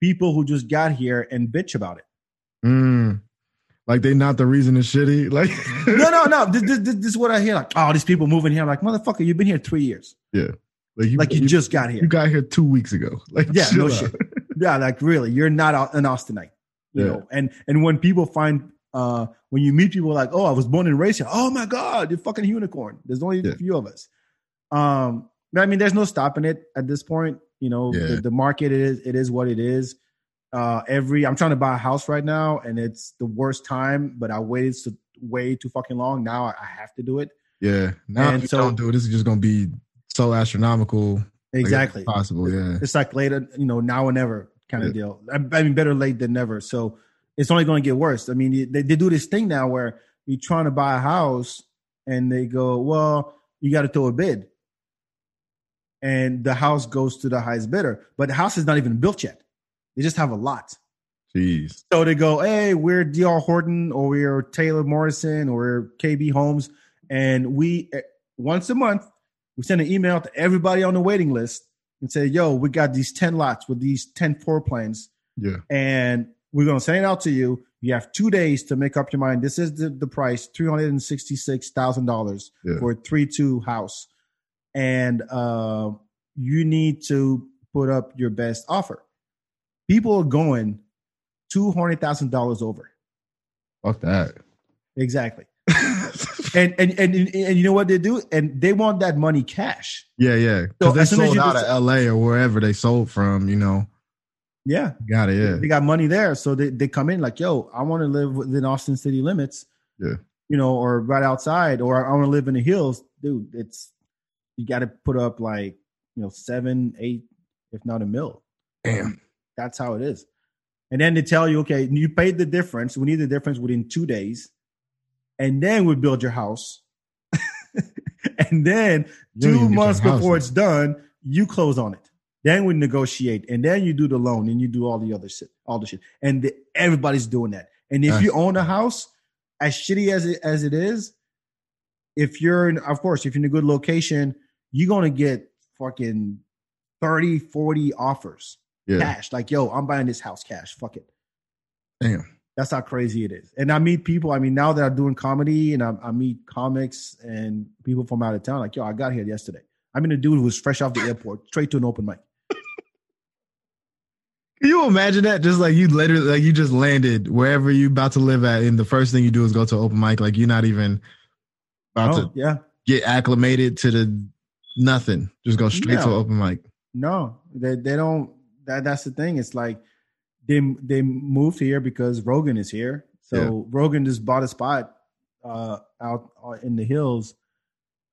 people who just got here and bitch about it. Mm. Like they not the reason it's shitty. Like No, no, no. This, this, this, this is what I hear. Like, oh, these people moving here. I'm like, motherfucker, you've been here three years. yeah, like you, Like you, just got here. you got here two weeks ago. Like yeah, no out. shit. Yeah, like really, you're not an Austinite. You Yeah. know, and and when people find uh when you meet people like, oh, I was born and raised here. Oh my god, you're fucking unicorn. There's only Yeah. a few of us. Um, I mean, there's no stopping it at this point. You know, Yeah. the, the market is it is what it is. Uh, every I'm trying to buy a house right now, and it's the worst time. But I waited so, way too fucking long. Now I, I have to do it. Yeah. Now And if you so- don't do it, this is just gonna be so astronomical. like, Exactly. possible. Yeah. It's like later, you know, now or never kind of deal. I, I mean, better late than never. So it's only going to get worse. I mean, they, they do this thing now where you're trying to buy a house and they go, well, you got to throw a bid. And the house goes to the highest bidder, but the house is not even built yet. They just have a lot. Jeez. So they go, hey, we're DR Horton or we're Taylor Morrison or KB Homes. And we, eh, once a month, we send an email to everybody on the waiting list and say, yo, we got these 10 lots with these 10 floor plans Yeah. and we're going to send it out to you. You have two days to make up your mind. This is the, the price $366,000 Yeah. for a 3 2 house. And uh, you need to put up your best offer. People are going $200,000 over. Fuck that. Exactly. And, and and and you know what they do? And they want that money cash. yeah, yeah. Because as they sold out just- of LA or wherever they sold from, you know. Yeah. Got it, yeah. They got money there. So they, they come in like, yo, I want to live within Austin city limits. Yeah. You know, or right outside, or I want to live in the hills. Dude, it's you gotta put up like, you know, seven, eight, if not a mil. Damn. That's how it is. And then they tell you, okay, you paid the difference. We need the difference within two days. And then we build your house. and then You two even get your months before it's done, you close on it. Then we negotiate, and then you do the loan, and you do all the other shit, all the shit, and the, everybody's doing that. And if That's- you own a house, as shitty as it as it is, if you're in, of course, if you're in a good location, you're gonna get fucking 30, 40 offers Yeah. cash. Like, yo, I'm buying this house cash. Fuck it. Damn. That's how crazy it is. And I meet people. I mean, now that I'm doing comedy and I, I meet comics and people from out of town, like, yo, I got here yesterday. I mean, a dude who was fresh off the airport, straight to an open mic. Can you imagine that? Just like you literally, like you just landed wherever you about to live at, and the first thing you do is go to open mic. Like you're not even about Oh, to yeah. get acclimated to the nothing. Just go straight to open mic. No, they they don't. That that's the thing. It's like they they moved here because Rogan is here. So Rogan just bought a spot uh, out uh, in the hills,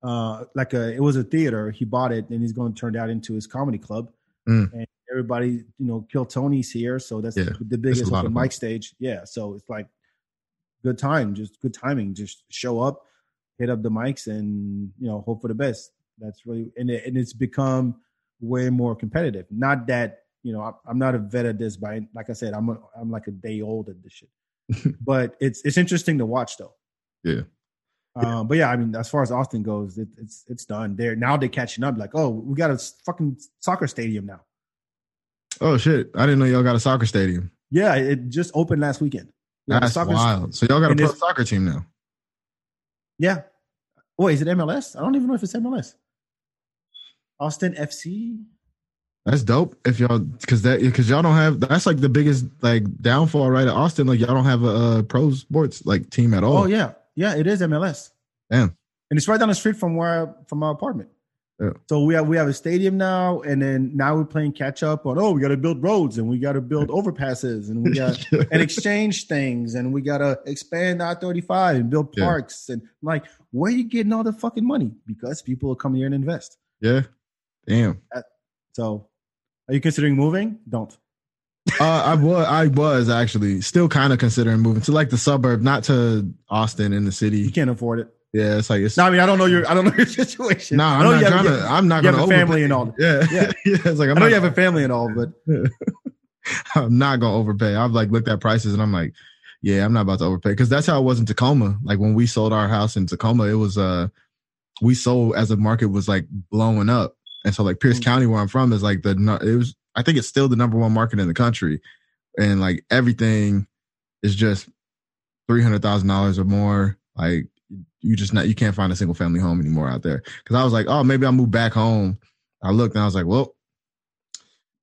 uh, like a it was a theater. He bought it, and he's going to turn that into his comedy club. Mm. And everybody, you know, Kill Tony's here, so that's Yeah, the biggest open mic stage. Yeah, so it's like good time, just good timing. Just show up, hit up the mics, and you know, hope for the best. That's really and it, and it's become way more competitive. Not that you know, I, I'm not a vet at this, by like I said, I'm a, I'm like a day old at this shit. but it's it's interesting to watch though. Yeah. Um, but yeah, I mean, as far as Austin goes, it, it's it's done. They're now they're catching up. Like, oh, we got a fucking soccer stadium now. Oh shit! I didn't know y'all got a soccer stadium. Yeah, it just opened last weekend. We That's soccer- wild. So y'all got a pro soccer team now. Yeah. Wait, is it MLS? I don't even know if it's MLS. Austin FC. That's dope. If y'all, because that, because y'all don't have. That's like the biggest like downfall, right? At Austin, like y'all don't have a, uh pro sports like team at all. Oh yeah, yeah, it is MLS. Damn. and it's right down the street from where from our apartment. Yeah. So we have we have a stadium now, and then now we're playing catch up on. Oh, we got to build roads, and we got to build overpasses, and we got and exchange things, and we got to expand I thirty five and build Yeah. parks. And I'm like, where are you getting all the fucking money? Because people are coming here and invest. yeah. Damn. So, are you considering moving? Don't. Uh, I was, I was actually still kind of considering moving to like the suburb, not to Austin in the city. You can't afford it. Yeah, it's like it's. No, I mean I don't know your I don't know your situation. no, I I'm not you trying to. I'm not you have a family and all. Yeah, Yeah. yeah. It's like I'm I know not, you have a family and all, but I'm not gonna overpay. I've like looked at prices and I'm like, yeah, I'm not about to overpay because that's how it was in Tacoma. Like when we sold our house in Tacoma, it was uh, we sold as the market was like blowing up, and so like Pierce Mm. County, where I'm from, is like the it was. I think it's still the number one market in the country, and like everything is just three hundred thousand dollars or more. Like you just not you can't find a single family home anymore out there. Because I was like, oh, maybe I'll move back home. I looked and I was like, well,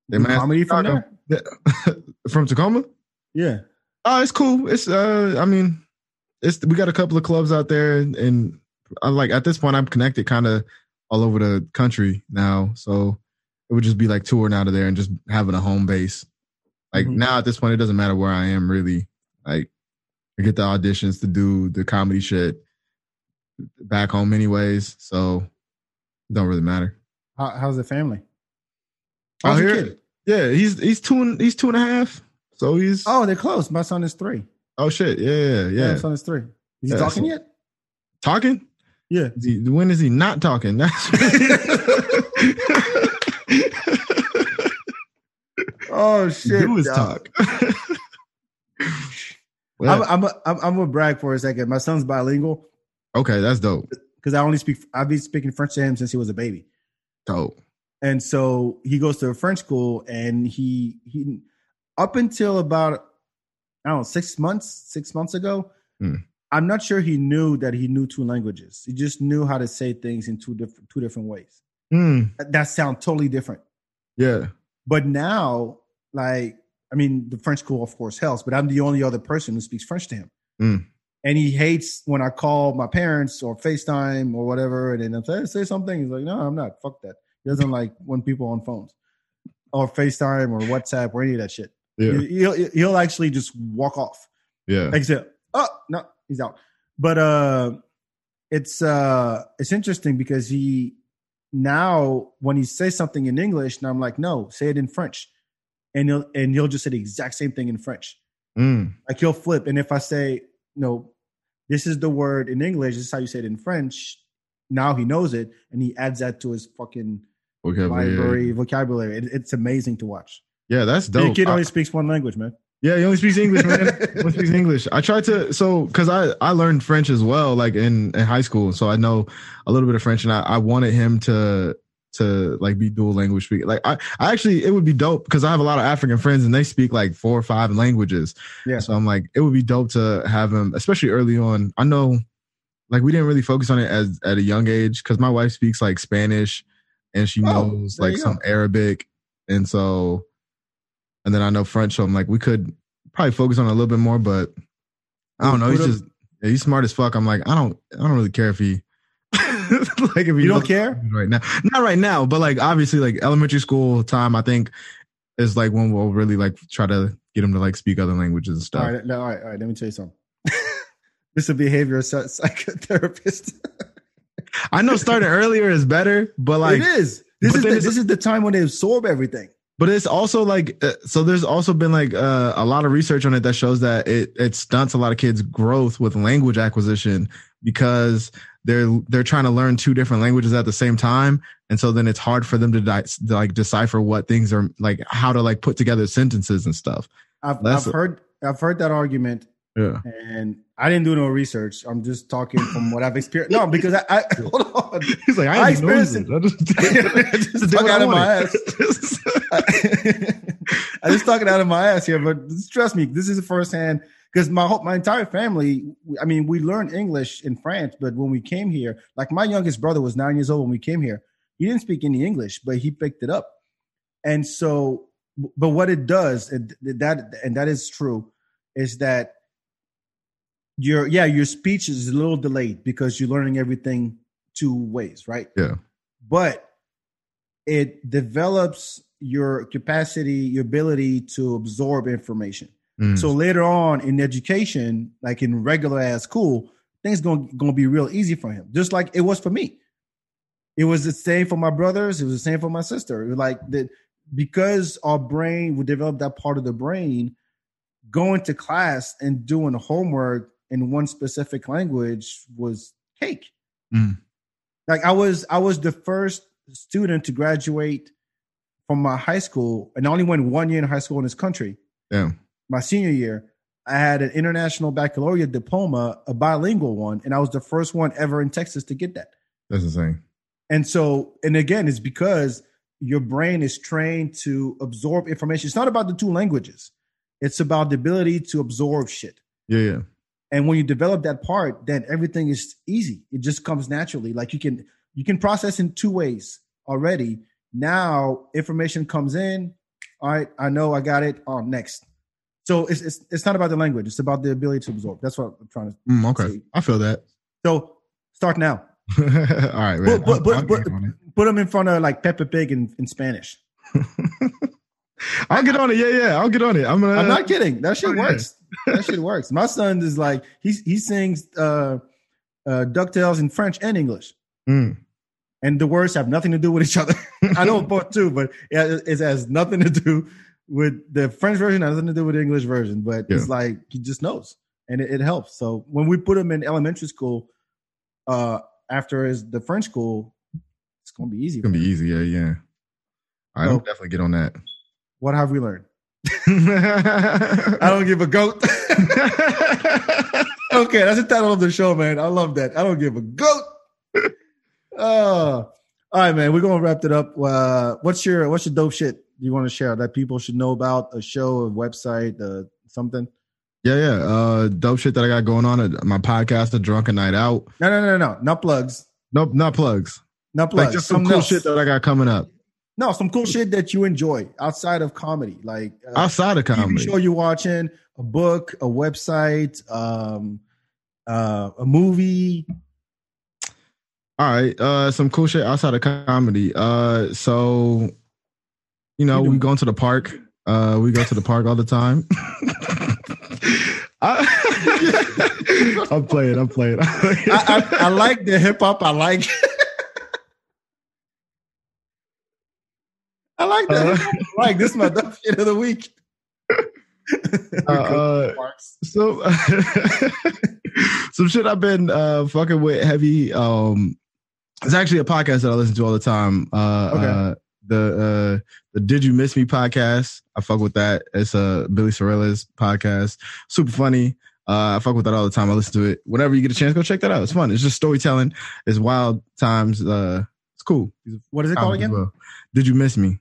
they might- from there. from Tacoma. Yeah. Oh, it's cool. It's uh, I mean, it's we got a couple of clubs out there, and, and I like at this point I'm connected kind of all over the country now. So it would just be like touring out of there and just having a home base. Like Mhm. now at this point, it doesn't matter where I am really. Like I get the auditions to do the comedy shit back home anyways. So it don't really matter. How, how's the family? How's your here? Yeah, he's he's two and he's two and a half. So he's oh, Oh, they're close. My son is three. Oh shit. Yeah, yeah, yeah. my son is three. Is he talking so- yet? Talking? Yeah. He, when is he not talking? That's Oh shit! do his talk. I'm Well, I'm a, I'm I'm gonna brag for a second. My son's bilingual okay, that's dope. because I only speak. I've been speaking French to him since he was a baby, Dope. and so he goes to a French school, and he he up until about I don't know six months six months ago. Hmm. I'm not sure he knew that he knew two languages. He just knew how to say things in two different two different ways. Hmm. That- That sound totally different. yeah. But now, like, I mean, the French school, of course, helps, but I'm the only other person who speaks French to him. Mm. And he hates when I call my parents or FaceTime or whatever, and then I say, say something. He's like, no, I'm not. Fuck that. He doesn't like when people on phones or FaceTime or WhatsApp or any of that shit. Yeah. He- He'll, he'll actually just walk off. Yeah. Like oh, no, he's out. But uh, it's uh, it's interesting because he now when he says something in English, and I'm like, no, say it in French, and he'll and he'll just say the exact same thing in French. Mm. Like he'll flip, and if I say, no, this is the word in English, this is how you say it in French. Now he knows it, and he adds that to his fucking Vocabulary. library vocabulary. It, it's amazing to watch. Yeah, that's The dope. kid I- only speaks one language, man. Yeah, he only speaks English, man. only speaks English. I tried to so because I I learned French as well, like in in high school, so I know a little bit of French, and I, I wanted him to to like be dual language speaker. Like I, I actually it would be dope because I have a lot of African friends and they speak like four or five languages. Yeah. So I'm like, it would be dope to have him, especially early on. I know, like we didn't really focus on it as at a young age because my wife speaks like Spanish and she Oh, knows there like some Arabic, and so, and then I know French. So I'm like, we could probably focus on a little bit more, but I don't know. He's just yeah, he's smart as fuck. I'm like, I don't, I don't really care if he. like if he You don't care? right now not right now but like obviously like elementary school time i think is like when we'll really like try to get him to like speak other languages and stuff All right, no, all right, all right. Let me tell you something. this is a behavioral psychotherapist. i know starting earlier is better but like it is. This is the, this is the time when they absorb everything. But it's also like uh, so there's also been like uh, a lot of research on it that shows that it it stunts a lot of kids growth with language acquisition because they're they're trying to learn two different languages at the same time. And so then it's hard for them to, di- to like decipher what things are like how to like put together sentences and stuff. I've, I've heard I've heard that argument, yeah and I didn't do no research. I'm just talking from what I've experienced. No, because I, I hold on. he's like I i, experienced this. I just, Just did talk what out of my ass. I just talking out of my ass here, but trust me, this is firsthand because my whole, my entire family. I mean, we learned English in France, but when we came here, like my youngest brother was nine years old when we came here. He didn't speak any English, but he picked it up, and so. But what it does, and that and that is true, is that your yeah your speech is a little delayed because you're learning everything two ways, right? Yeah. But it develops your capacity, your ability to absorb information. Mm. So later on in education, like in regular ass school, things going going to be real easy for him, just like it was for me. It was the same for my brothers. It was the same for my sister. It was like that because our brain would develop that part of the brain, going to class and doing homework in one specific language was cake. Mm. Like I was, I was the first student to graduate from my high school, and I only went one year in high school in this country. yeah My senior year, I had an international baccalaureate diploma, a bilingual one, and I was the first one ever in Texas to get that. that's insane And so, and again, it's because your brain is trained to absorb information. It's not about the two languages. It's about the ability to absorb shit. yeah yeah And when you develop that part, then everything is easy. It just comes naturally. Like you can you can process in two ways already. Now information comes in. All right, I know I got it. On next. So it's, it's it's not about the language. It's about the ability to absorb. That's what I'm trying to. Mm, okay See. i feel that So start now. All right, man. But, but, I'll- I'll but, but, get put them in front of like Peppa Pig in, in Spanish. I'll get on it. Yeah, yeah. I'll get on it. I'm gonna. I'm not kidding. That shit okay. works. That shit works. My son is like he he sings uh uh Ducktales in French and English. Mm. And the words have nothing to do with each other. I know both too, but it, it has nothing to do with the French version, has nothing to do with the English version. But it's like he just knows, and it, it helps. So when we put him in elementary school, uh, after his the French school, it's gonna be easy. It's gonna be easy. Yeah, yeah. Right, So- I'll definitely get on that. What have we learned? I don't give a goat. okay, that's the title of the show, man. I love that. I don't give a goat. Oh, all right, man. We're gonna wrap it up. Uh, what's your what's your dope shit you want to share that people should know about? A show, a website, uh, something? Yeah, yeah. Uh, dope shit that I got going on at my podcast, The Drunken Night Out. No, no, no, no, not plugs, Nope, not plugs. not plugs. Like just some cool else. shit that I got coming up no, some cool shit that you enjoy outside of comedy, like uh, outside of comedy. TV show you're watching, a book, a website, um, uh, a movie. All right, uh, some cool shit outside of comedy. Uh, so you know, You we go to the park. Uh, we go to the park all the time. I, I'm playing. I'm playing. I, I, I like the hip hop. I like. I like that. Uh, I like this. Is my dumb shit of the week. Uh, uh, so some shit I've been uh fucking with heavy. Um it's actually a podcast that I listen to all the time. Uh, Okay. uh the uh the Did You Miss Me podcast. I fuck with that. It's a Billy Sorrellas podcast. Super funny. Uh I fuck with that all the time. I listen to it. Whenever you get a chance, go check that out. It's fun. It's just storytelling. It's wild times. Uh it's cool. What is it called again? well. Did you miss me?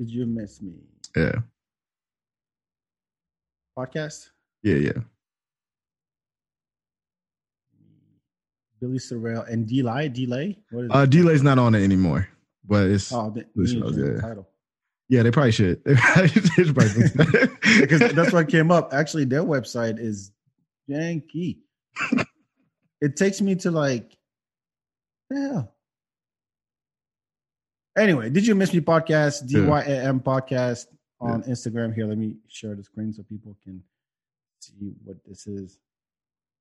Did you miss me? Yeah. Podcast. Yeah, yeah. Billy Sorrell and Delay. Delay. What is Uh Delay's not on it anymore. But it's Oh, the, Billy you Sorrell's, need to change the yeah. title. Yeah, they probably should. They probably fix that. because that's what came up. Actually, their website is janky. it takes me to like, yeah. Anyway, did you miss me podcast? Yeah. DYAM podcast on Instagram. Here, let me share the screen so people can see what this is.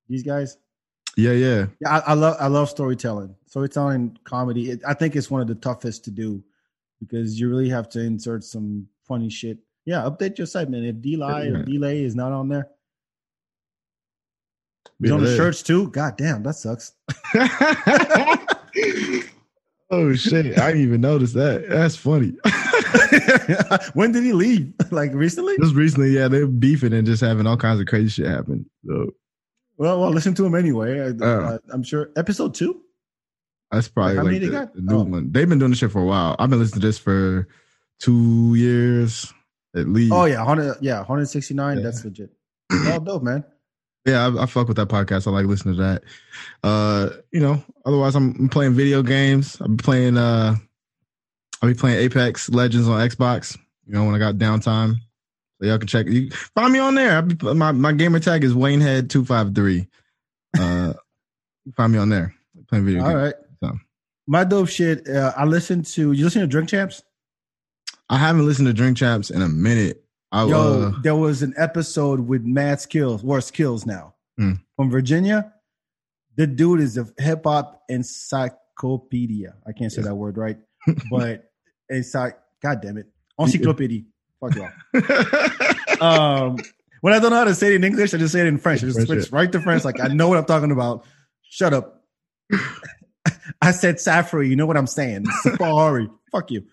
These guys, yeah, yeah. yeah, I, I love I love storytelling. Storytelling comedy. It, I think it's one of the toughest to do because you really have to insert some funny shit. Yeah, update your site, man. If delay or Yeah. delay is not on there, it's Yeah, on the shirts too. God damn, that sucks. oh shit! I didn't even notice that. That's funny. when did he leave? like recently? just recently, yeah, they're beefing and just having all kinds of crazy shit happen. So Well, well, listen to him anyway. I, Oh. uh, I'm sure episode two. that's probably How like many they the, got? the new Oh. one. They've been doing this shit for a while. I've been listening to this for two years at least. Oh yeah, hundred yeah, 169. Yeah. That's legit. Oh, dope, man. Yeah, I, I fuck with that podcast. I like listening to that. Uh, you know, otherwise I'm, playing video games. I'm playing uh I'll be playing Apex Legends on Xbox, you know, when I got downtime. So y'all can check you find me on there. Be, my my gamer tag is Waynehead253. Uh find me on there. Playing video All games. right. So. My dope shit. Uh, I listened to. You listen to Drink Champs? I haven't listened to Drink Champs in a minute. I Yo, uh, there was an episode with Mad Skillz, worst Skillz now Hmm. from Virginia. The dude is a hip hop encyclopedia. I can't say that word right, but encyc. God damn it, encyclopedia. Fuck y'all. Um, when I don't know how to say it in English, I just say it in French. I just French, switch right to French. Like I know what I'm talking about. Shut up. I said Safari. You know what I'm saying? Safari. Fuck you.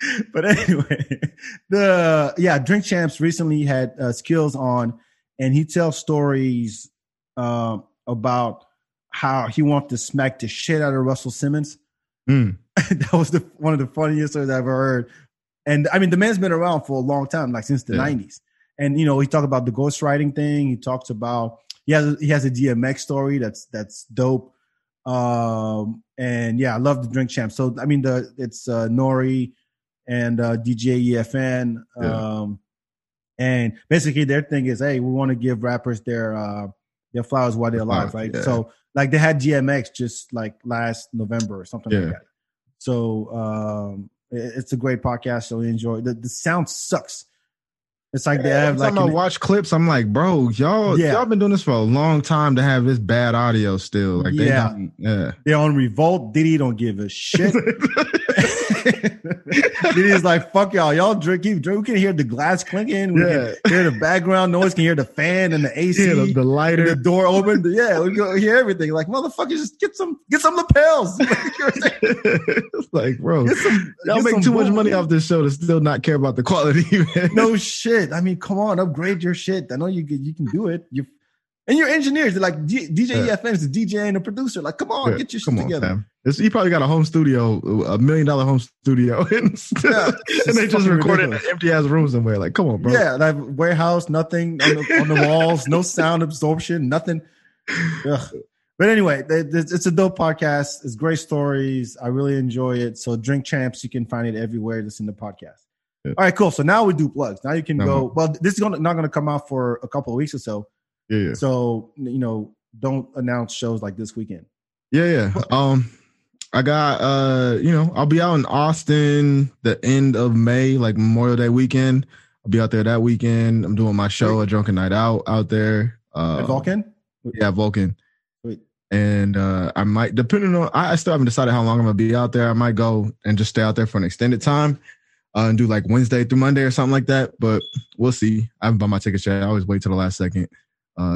but anyway, the yeah, Drink Champs recently had uh, Skillz on, and he tells stories um, about how he wanted to smack the shit out of Russell Simmons. mm, that was the one of the funniest stories I've ever heard. And I mean, the man's been around for a long time, like since the Yeah. '90s. And you know, he talked about the ghostwriting thing. He talks about he has he has a DMX story that's that's dope. Um, and yeah, I love the Drink Champ. So I mean, the it's uh, N.O.R.E. and uh, DJ EFN. Yeah. Um, and basically, their thing is, hey, we want to give rappers their uh, their flowers while they're alive, right? Yeah. So like they had DMX just like last November or something Yeah. like that. So um, it- it's a great podcast. So enjoy. The, the sound sucks. It's like they have Every like time I watch clips, I'm like, bro, y'all, Yeah. y'all been doing this for a long time to have this bad audio still. Like, they Yeah. don't- yeah. they're on revolt. Diddy don't give a shit. Diddy's like, fuck y'all. Y'all drink, keep drink. We can hear the glass clinking. We Yeah. can hear the background noise. Can hear the fan and the AC. yeah, the, the lighter. the door open. Yeah, we can hear everything. Like motherfuckers, just get some, get some lapels. it's like, bro, some, y'all make too much money off this show to still not care about the quality. Man. No shit. I mean, come on, upgrade your shit. I know you can, you can do it. You and your engineers, they're like DJ Yeah. EFN is the DJ and the producer. Like, come on, Yeah, get your shit on, together. he probably got a home studio, a million dollar home studio, and, Yeah, and they just recorded in ridiculous. an empty ass room somewhere. Like, come on, bro. Yeah, like warehouse, nothing on the, on the walls, no sound absorption, nothing. Ugh. But anyway, it's a dope podcast. It's great stories. I really enjoy it. So, Drink Champs, you can find it everywhere. Listen to podcast. All right, cool. So now we do plugs. Now you can go. Uh-huh. Well, this is gonna, not going to come out for a couple of weeks or so. yeah, yeah. So you know, don't announce shows like this weekend. Yeah, yeah. Um, I got uh, you know, I'll be out in Austin the end of May, like Memorial Day weekend. I'll be out there that weekend. I'm doing my show, a drunken night out, out there. Uh, At Vulcan. Yeah, Vulcan. Wait. And uh, I might, depending on, I I still haven't decided how long I'm gonna be out there. I might go and just stay out there for an extended time uh, and do like Wednesday through Monday or something like that. But we'll see. I haven't bought my tickets yet. I always wait till the last second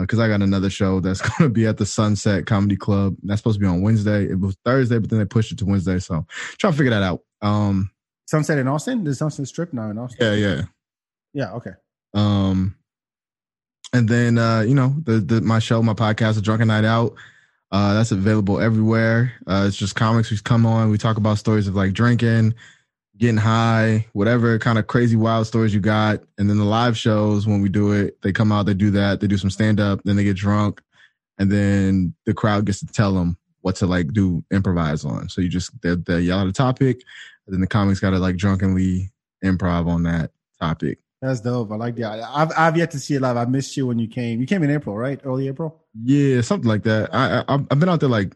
because I got another show that's gonna be at the Sunset Comedy Club. That's supposed to be on Wednesday. It was Thursday, but then they pushed it to Wednesday. So trying to figure that out. Um, Sunset in Austin. There's Sunset Strip now in Austin. yeah, yeah. Yeah. Okay. Um, and then uh, you know the the my show, my podcast, A Drunken Night Out. Uh, that's available everywhere. Uh, it's just comics. We come on, we talk about stories of like drinking, getting high, whatever kind of crazy wild stories you got. And then the live shows when we do it, they come out, they do that, they do some stand up, then they get drunk, and then the crowd gets to tell them what to like do improvise on. So you just they, they yell out a topic, and then the comics got to like drunkenly improv on that topic. That's dope. I like that. I've I've yet to see it live. I missed you when you came. You came in April, right? Early April. Yeah, something like that. I, I I've been out there like,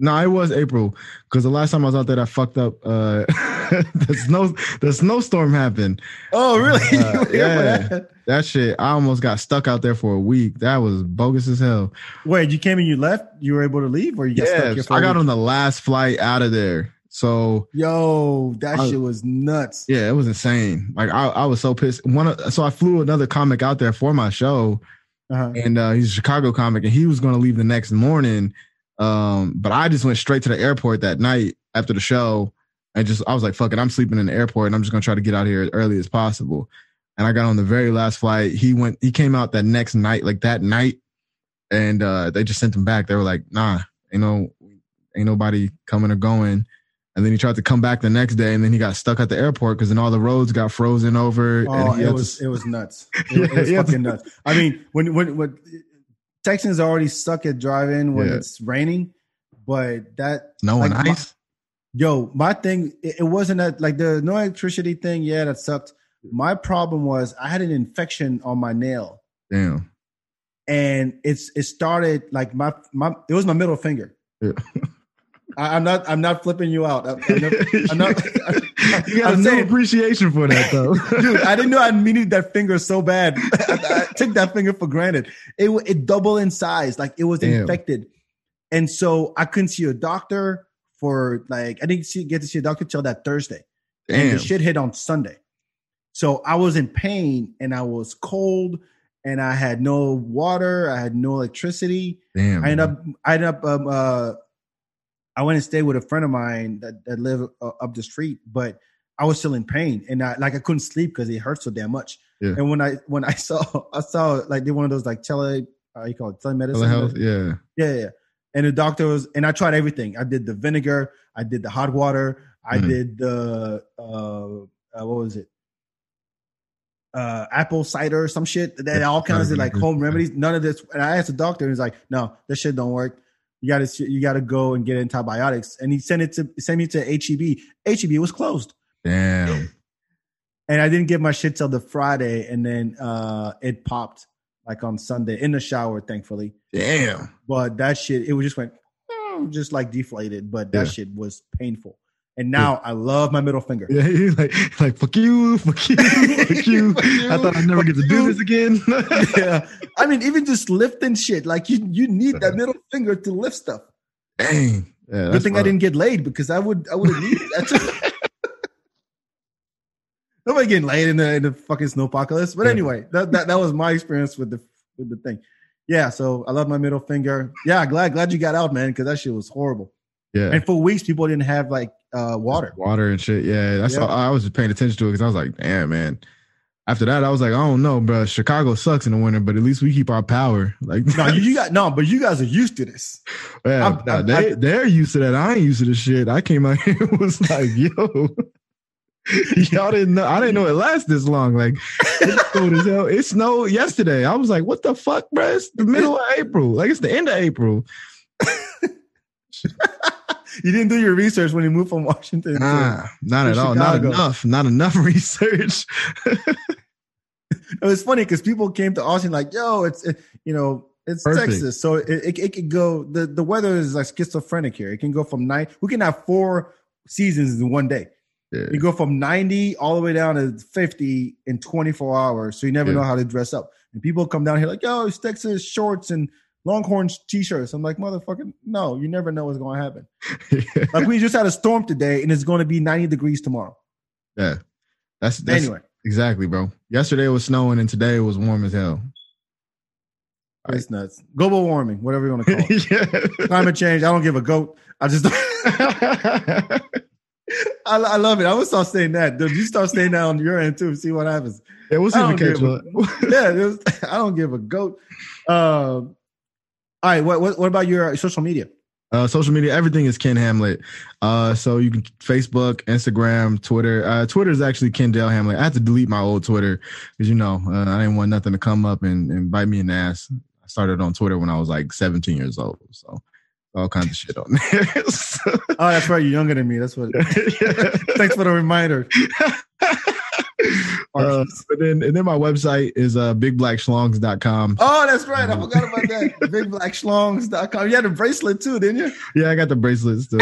no, it was April because the last time I was out there, I fucked up. Uh, the snow the snowstorm happened. Oh, really? Uh, You were here for yeah. that? That shit, I almost got stuck out there for a week. That was bogus as hell. Wait, you came and you left. You were able to leave, or you got stuck for a I got on the last flight out of there. So Yo, that I- shit was nuts. yeah, it was insane. Like I, I was so pissed. One, of- so I flew another comic out there for my show, Uh-huh. and uh, he's a Chicago comic, and he was going to leave the next morning. Um, but I just went straight to the airport that night after the show, and just I was like, "Fuck it, I'm sleeping in the airport, and I'm just gonna try to get out here as early as possible." And I got on the very last flight. He went. He came out that next night, like that night, and uh, they just sent him back. They were like, "Nah, ain't no, ain't nobody coming or going." And then he tried to come back the next day, and then he got stuck at the airport because then all the roads got frozen over. Oh, and it was to, it was nuts. It, was- it was Yeah, had to- fucking nuts. I mean, when when when Texans already suck at driving when Yeah. it's raining, but that no like one my- ice. Yo, my thing, it, it wasn't that like the no electricity thing. Yeah, that sucked. My problem was I had an infection on my nail, Damn. and it's it started like my my it was my middle finger. Yeah. I, I'm not I'm not flipping you out. I'm, I'm not, I'm not- you got I'm no saying- appreciation for that though. dude. I didn't know I needed that finger so bad. I, I took that finger for granted. It it doubled in size, like it was Damn. infected, and so I couldn't see a doctor for like I didn't see, get to see a doctor till that Thursday. and Damn. the shit hit on Sunday. So I was in pain and I was cold and I had no water. I had no electricity. Damn. I ended up, I ended up, um, uh, I went and stayed with a friend of mine that, that lived uh, up the street, but I was still in pain and I like I couldn't sleep because it hurt so damn much. Yeah. And when I when I saw I saw like they one of those like tele uh, you call it telemedicine. Telehealth, yeah. Yeah, yeah. And the doctor was, and I tried everything. I did the vinegar, I did the hot water, I Mhm. did the uh, uh what was it? Uh apple cider or some shit. That all kinds of like home remedies. None of this. And I asked the doctor, and he's like, "No, this shit don't work. You got to you got to go and get antibiotics." And he sent it to sent me to HEB. HEB was closed, Damn. and I didn't get my shit till the Friday, and then uh it popped like on Sunday in the shower, thankfully. Damn. But that shit, it was just went just like deflated. But that Yeah. shit was painful. And now I love my middle finger. Yeah, he's like, like fuck you, fuck you, fuck you. Fuck I thought I'd never fuck get to you. do this again. yeah. I mean, even just lifting shit, like you you need that uh-huh. middle finger to lift stuff. Dang. Yeah, Good thing I didn't get laid because I would I would have needed that. too. Nobody getting laid in the in the fucking snow apocalypse. But anyway, that, that that was my experience with the with the thing. Yeah, so I love my middle finger. Yeah, glad glad you got out, man, because that shit was horrible. Yeah. And for weeks, people didn't have like uh water. Water and shit. Yeah. That's Yeah. all I was just paying attention to it because I was like, damn, man. After that, I was like, I don't know, bro. Chicago sucks in the winter, but at least we keep our power. Like, No, you, you got no, but you guys are used to this. yeah, I'm- nah, I'm- they, I- they're used to that. I ain't used to this shit. I came out here and was like, yo, y'all didn't know. I didn't know it lasts this long. Like, it's cold as hell. It snowed yesterday. I was like, what the fuck, bro? It's the middle of April. Like, it's the end of April. You didn't do your research when you moved from Washington. to- Nah, not to at all. Not enough. Not enough research. It was funny because people came to Austin like, "Yo, it's it, you know, it's Perfect. Texas, so it, it it could go. the The weather is like schizophrenic here. It can go from nine. We can have four seasons in one day. Yeah. You go from ninety all the way down to fifty in twenty four hours. So you never Yeah. know how to dress up. And people come down here like, "Yo, it's Texas shorts and Longhorns t-shirts." I'm like, "Motherfucking no! You never know what's going to happen." Like we just had a storm today, and it's going to be ninety degrees tomorrow. yeah. That's, that's anyway, exactly, bro. Yesterday it was snowing and today it was warm as hell. it's nuts. Global warming, whatever you want to call it. yeah. climate change. I don't give a goat. I just I, I love it. I would start saying that. Dude, you start saying that on your end too. See what happens. yeah, we'll see don't catch give. Yeah, was- I don't give a goat. Um, all right. What, what what about your social media? Uh, social media, everything is Ken Hamlett. Uh, so you can Facebook, Instagram, Twitter. Uh, Twitter is actually Ken Kendale Hamlett. I had to delete my old Twitter because you know uh, I didn't want nothing to come up and, and bite me in the ass. I started on Twitter when I was like 17 years old, so all kinds of shit on there. So, Oh, that's right. You're younger than me. That's what. yeah. Thanks for the reminder. Uh, but then and then my website is uh bigblackschlongs.com. Oh, that's right. I forgot about that. BigBlackSchlongs.com. You had a bracelet too, didn't you? Yeah, I got the bracelets too.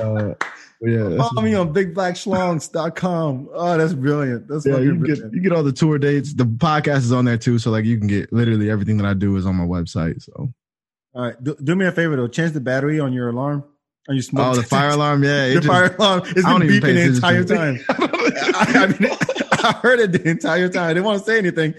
uh, yeah, Follow me on BigBlackSchlongs.com. Oh, that's brilliant. That's yeah, you get you get all the tour dates. The podcast is on there too, so like you can get literally everything that I do is on my website. So All right, do, do me a favor though. Change the battery on your alarm, on your smoke. oh, the fire alarm, yeah, the just- fire alarm. It's been don't even pay beeping the entire time. I, I, mean, I heard it the entire time. I didn't want to say anything,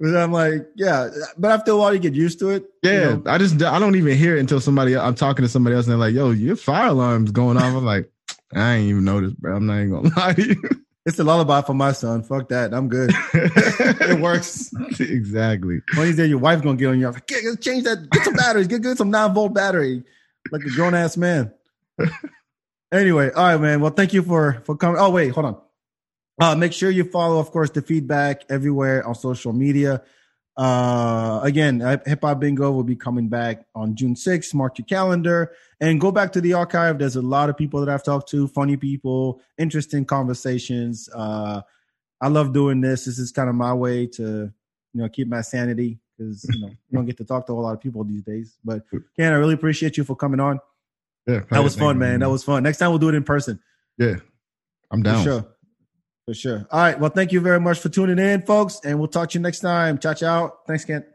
but I'm like, yeah. But after a while, you get used to it. you yeah, know? I just I don't even hear it until somebody I'm talking to somebody else and they're like, "Yo, your fire alarm's going off." I'm like, I ain't even noticed, bro. I'm not even gonna lie to you. It's a lullaby for my son. Fuck that. I'm good. it works. exactly. One of these your wife's gonna get on you. Like, "Get- get- change that. Get some batteries. Get get some nine volt battery, like a grown ass man. anyway, all right, man. Well, thank you for for coming. Oh wait, hold on. Uh, make sure you follow, of course, the FeedBak everywhere on social media. Uh, again, Hip Hop Bingo will be coming back on June 6th. Mark your calendar and go back to the archive. There's a lot of people that I've talked to, funny people, interesting conversations. Uh, I love doing this. This is kind of my way to, you know, keep my sanity because, you know, you don't get to talk to a lot of people these days. But Ken, I really appreciate you for coming on. Yeah, That was fun, man. That was fun. Next time we'll do it in person. yeah. I'm For down. sure. For sure. All right. Well, thank you very much for tuning in, folks. And we'll talk to you next time. Ciao, ciao. Thanks, Kent.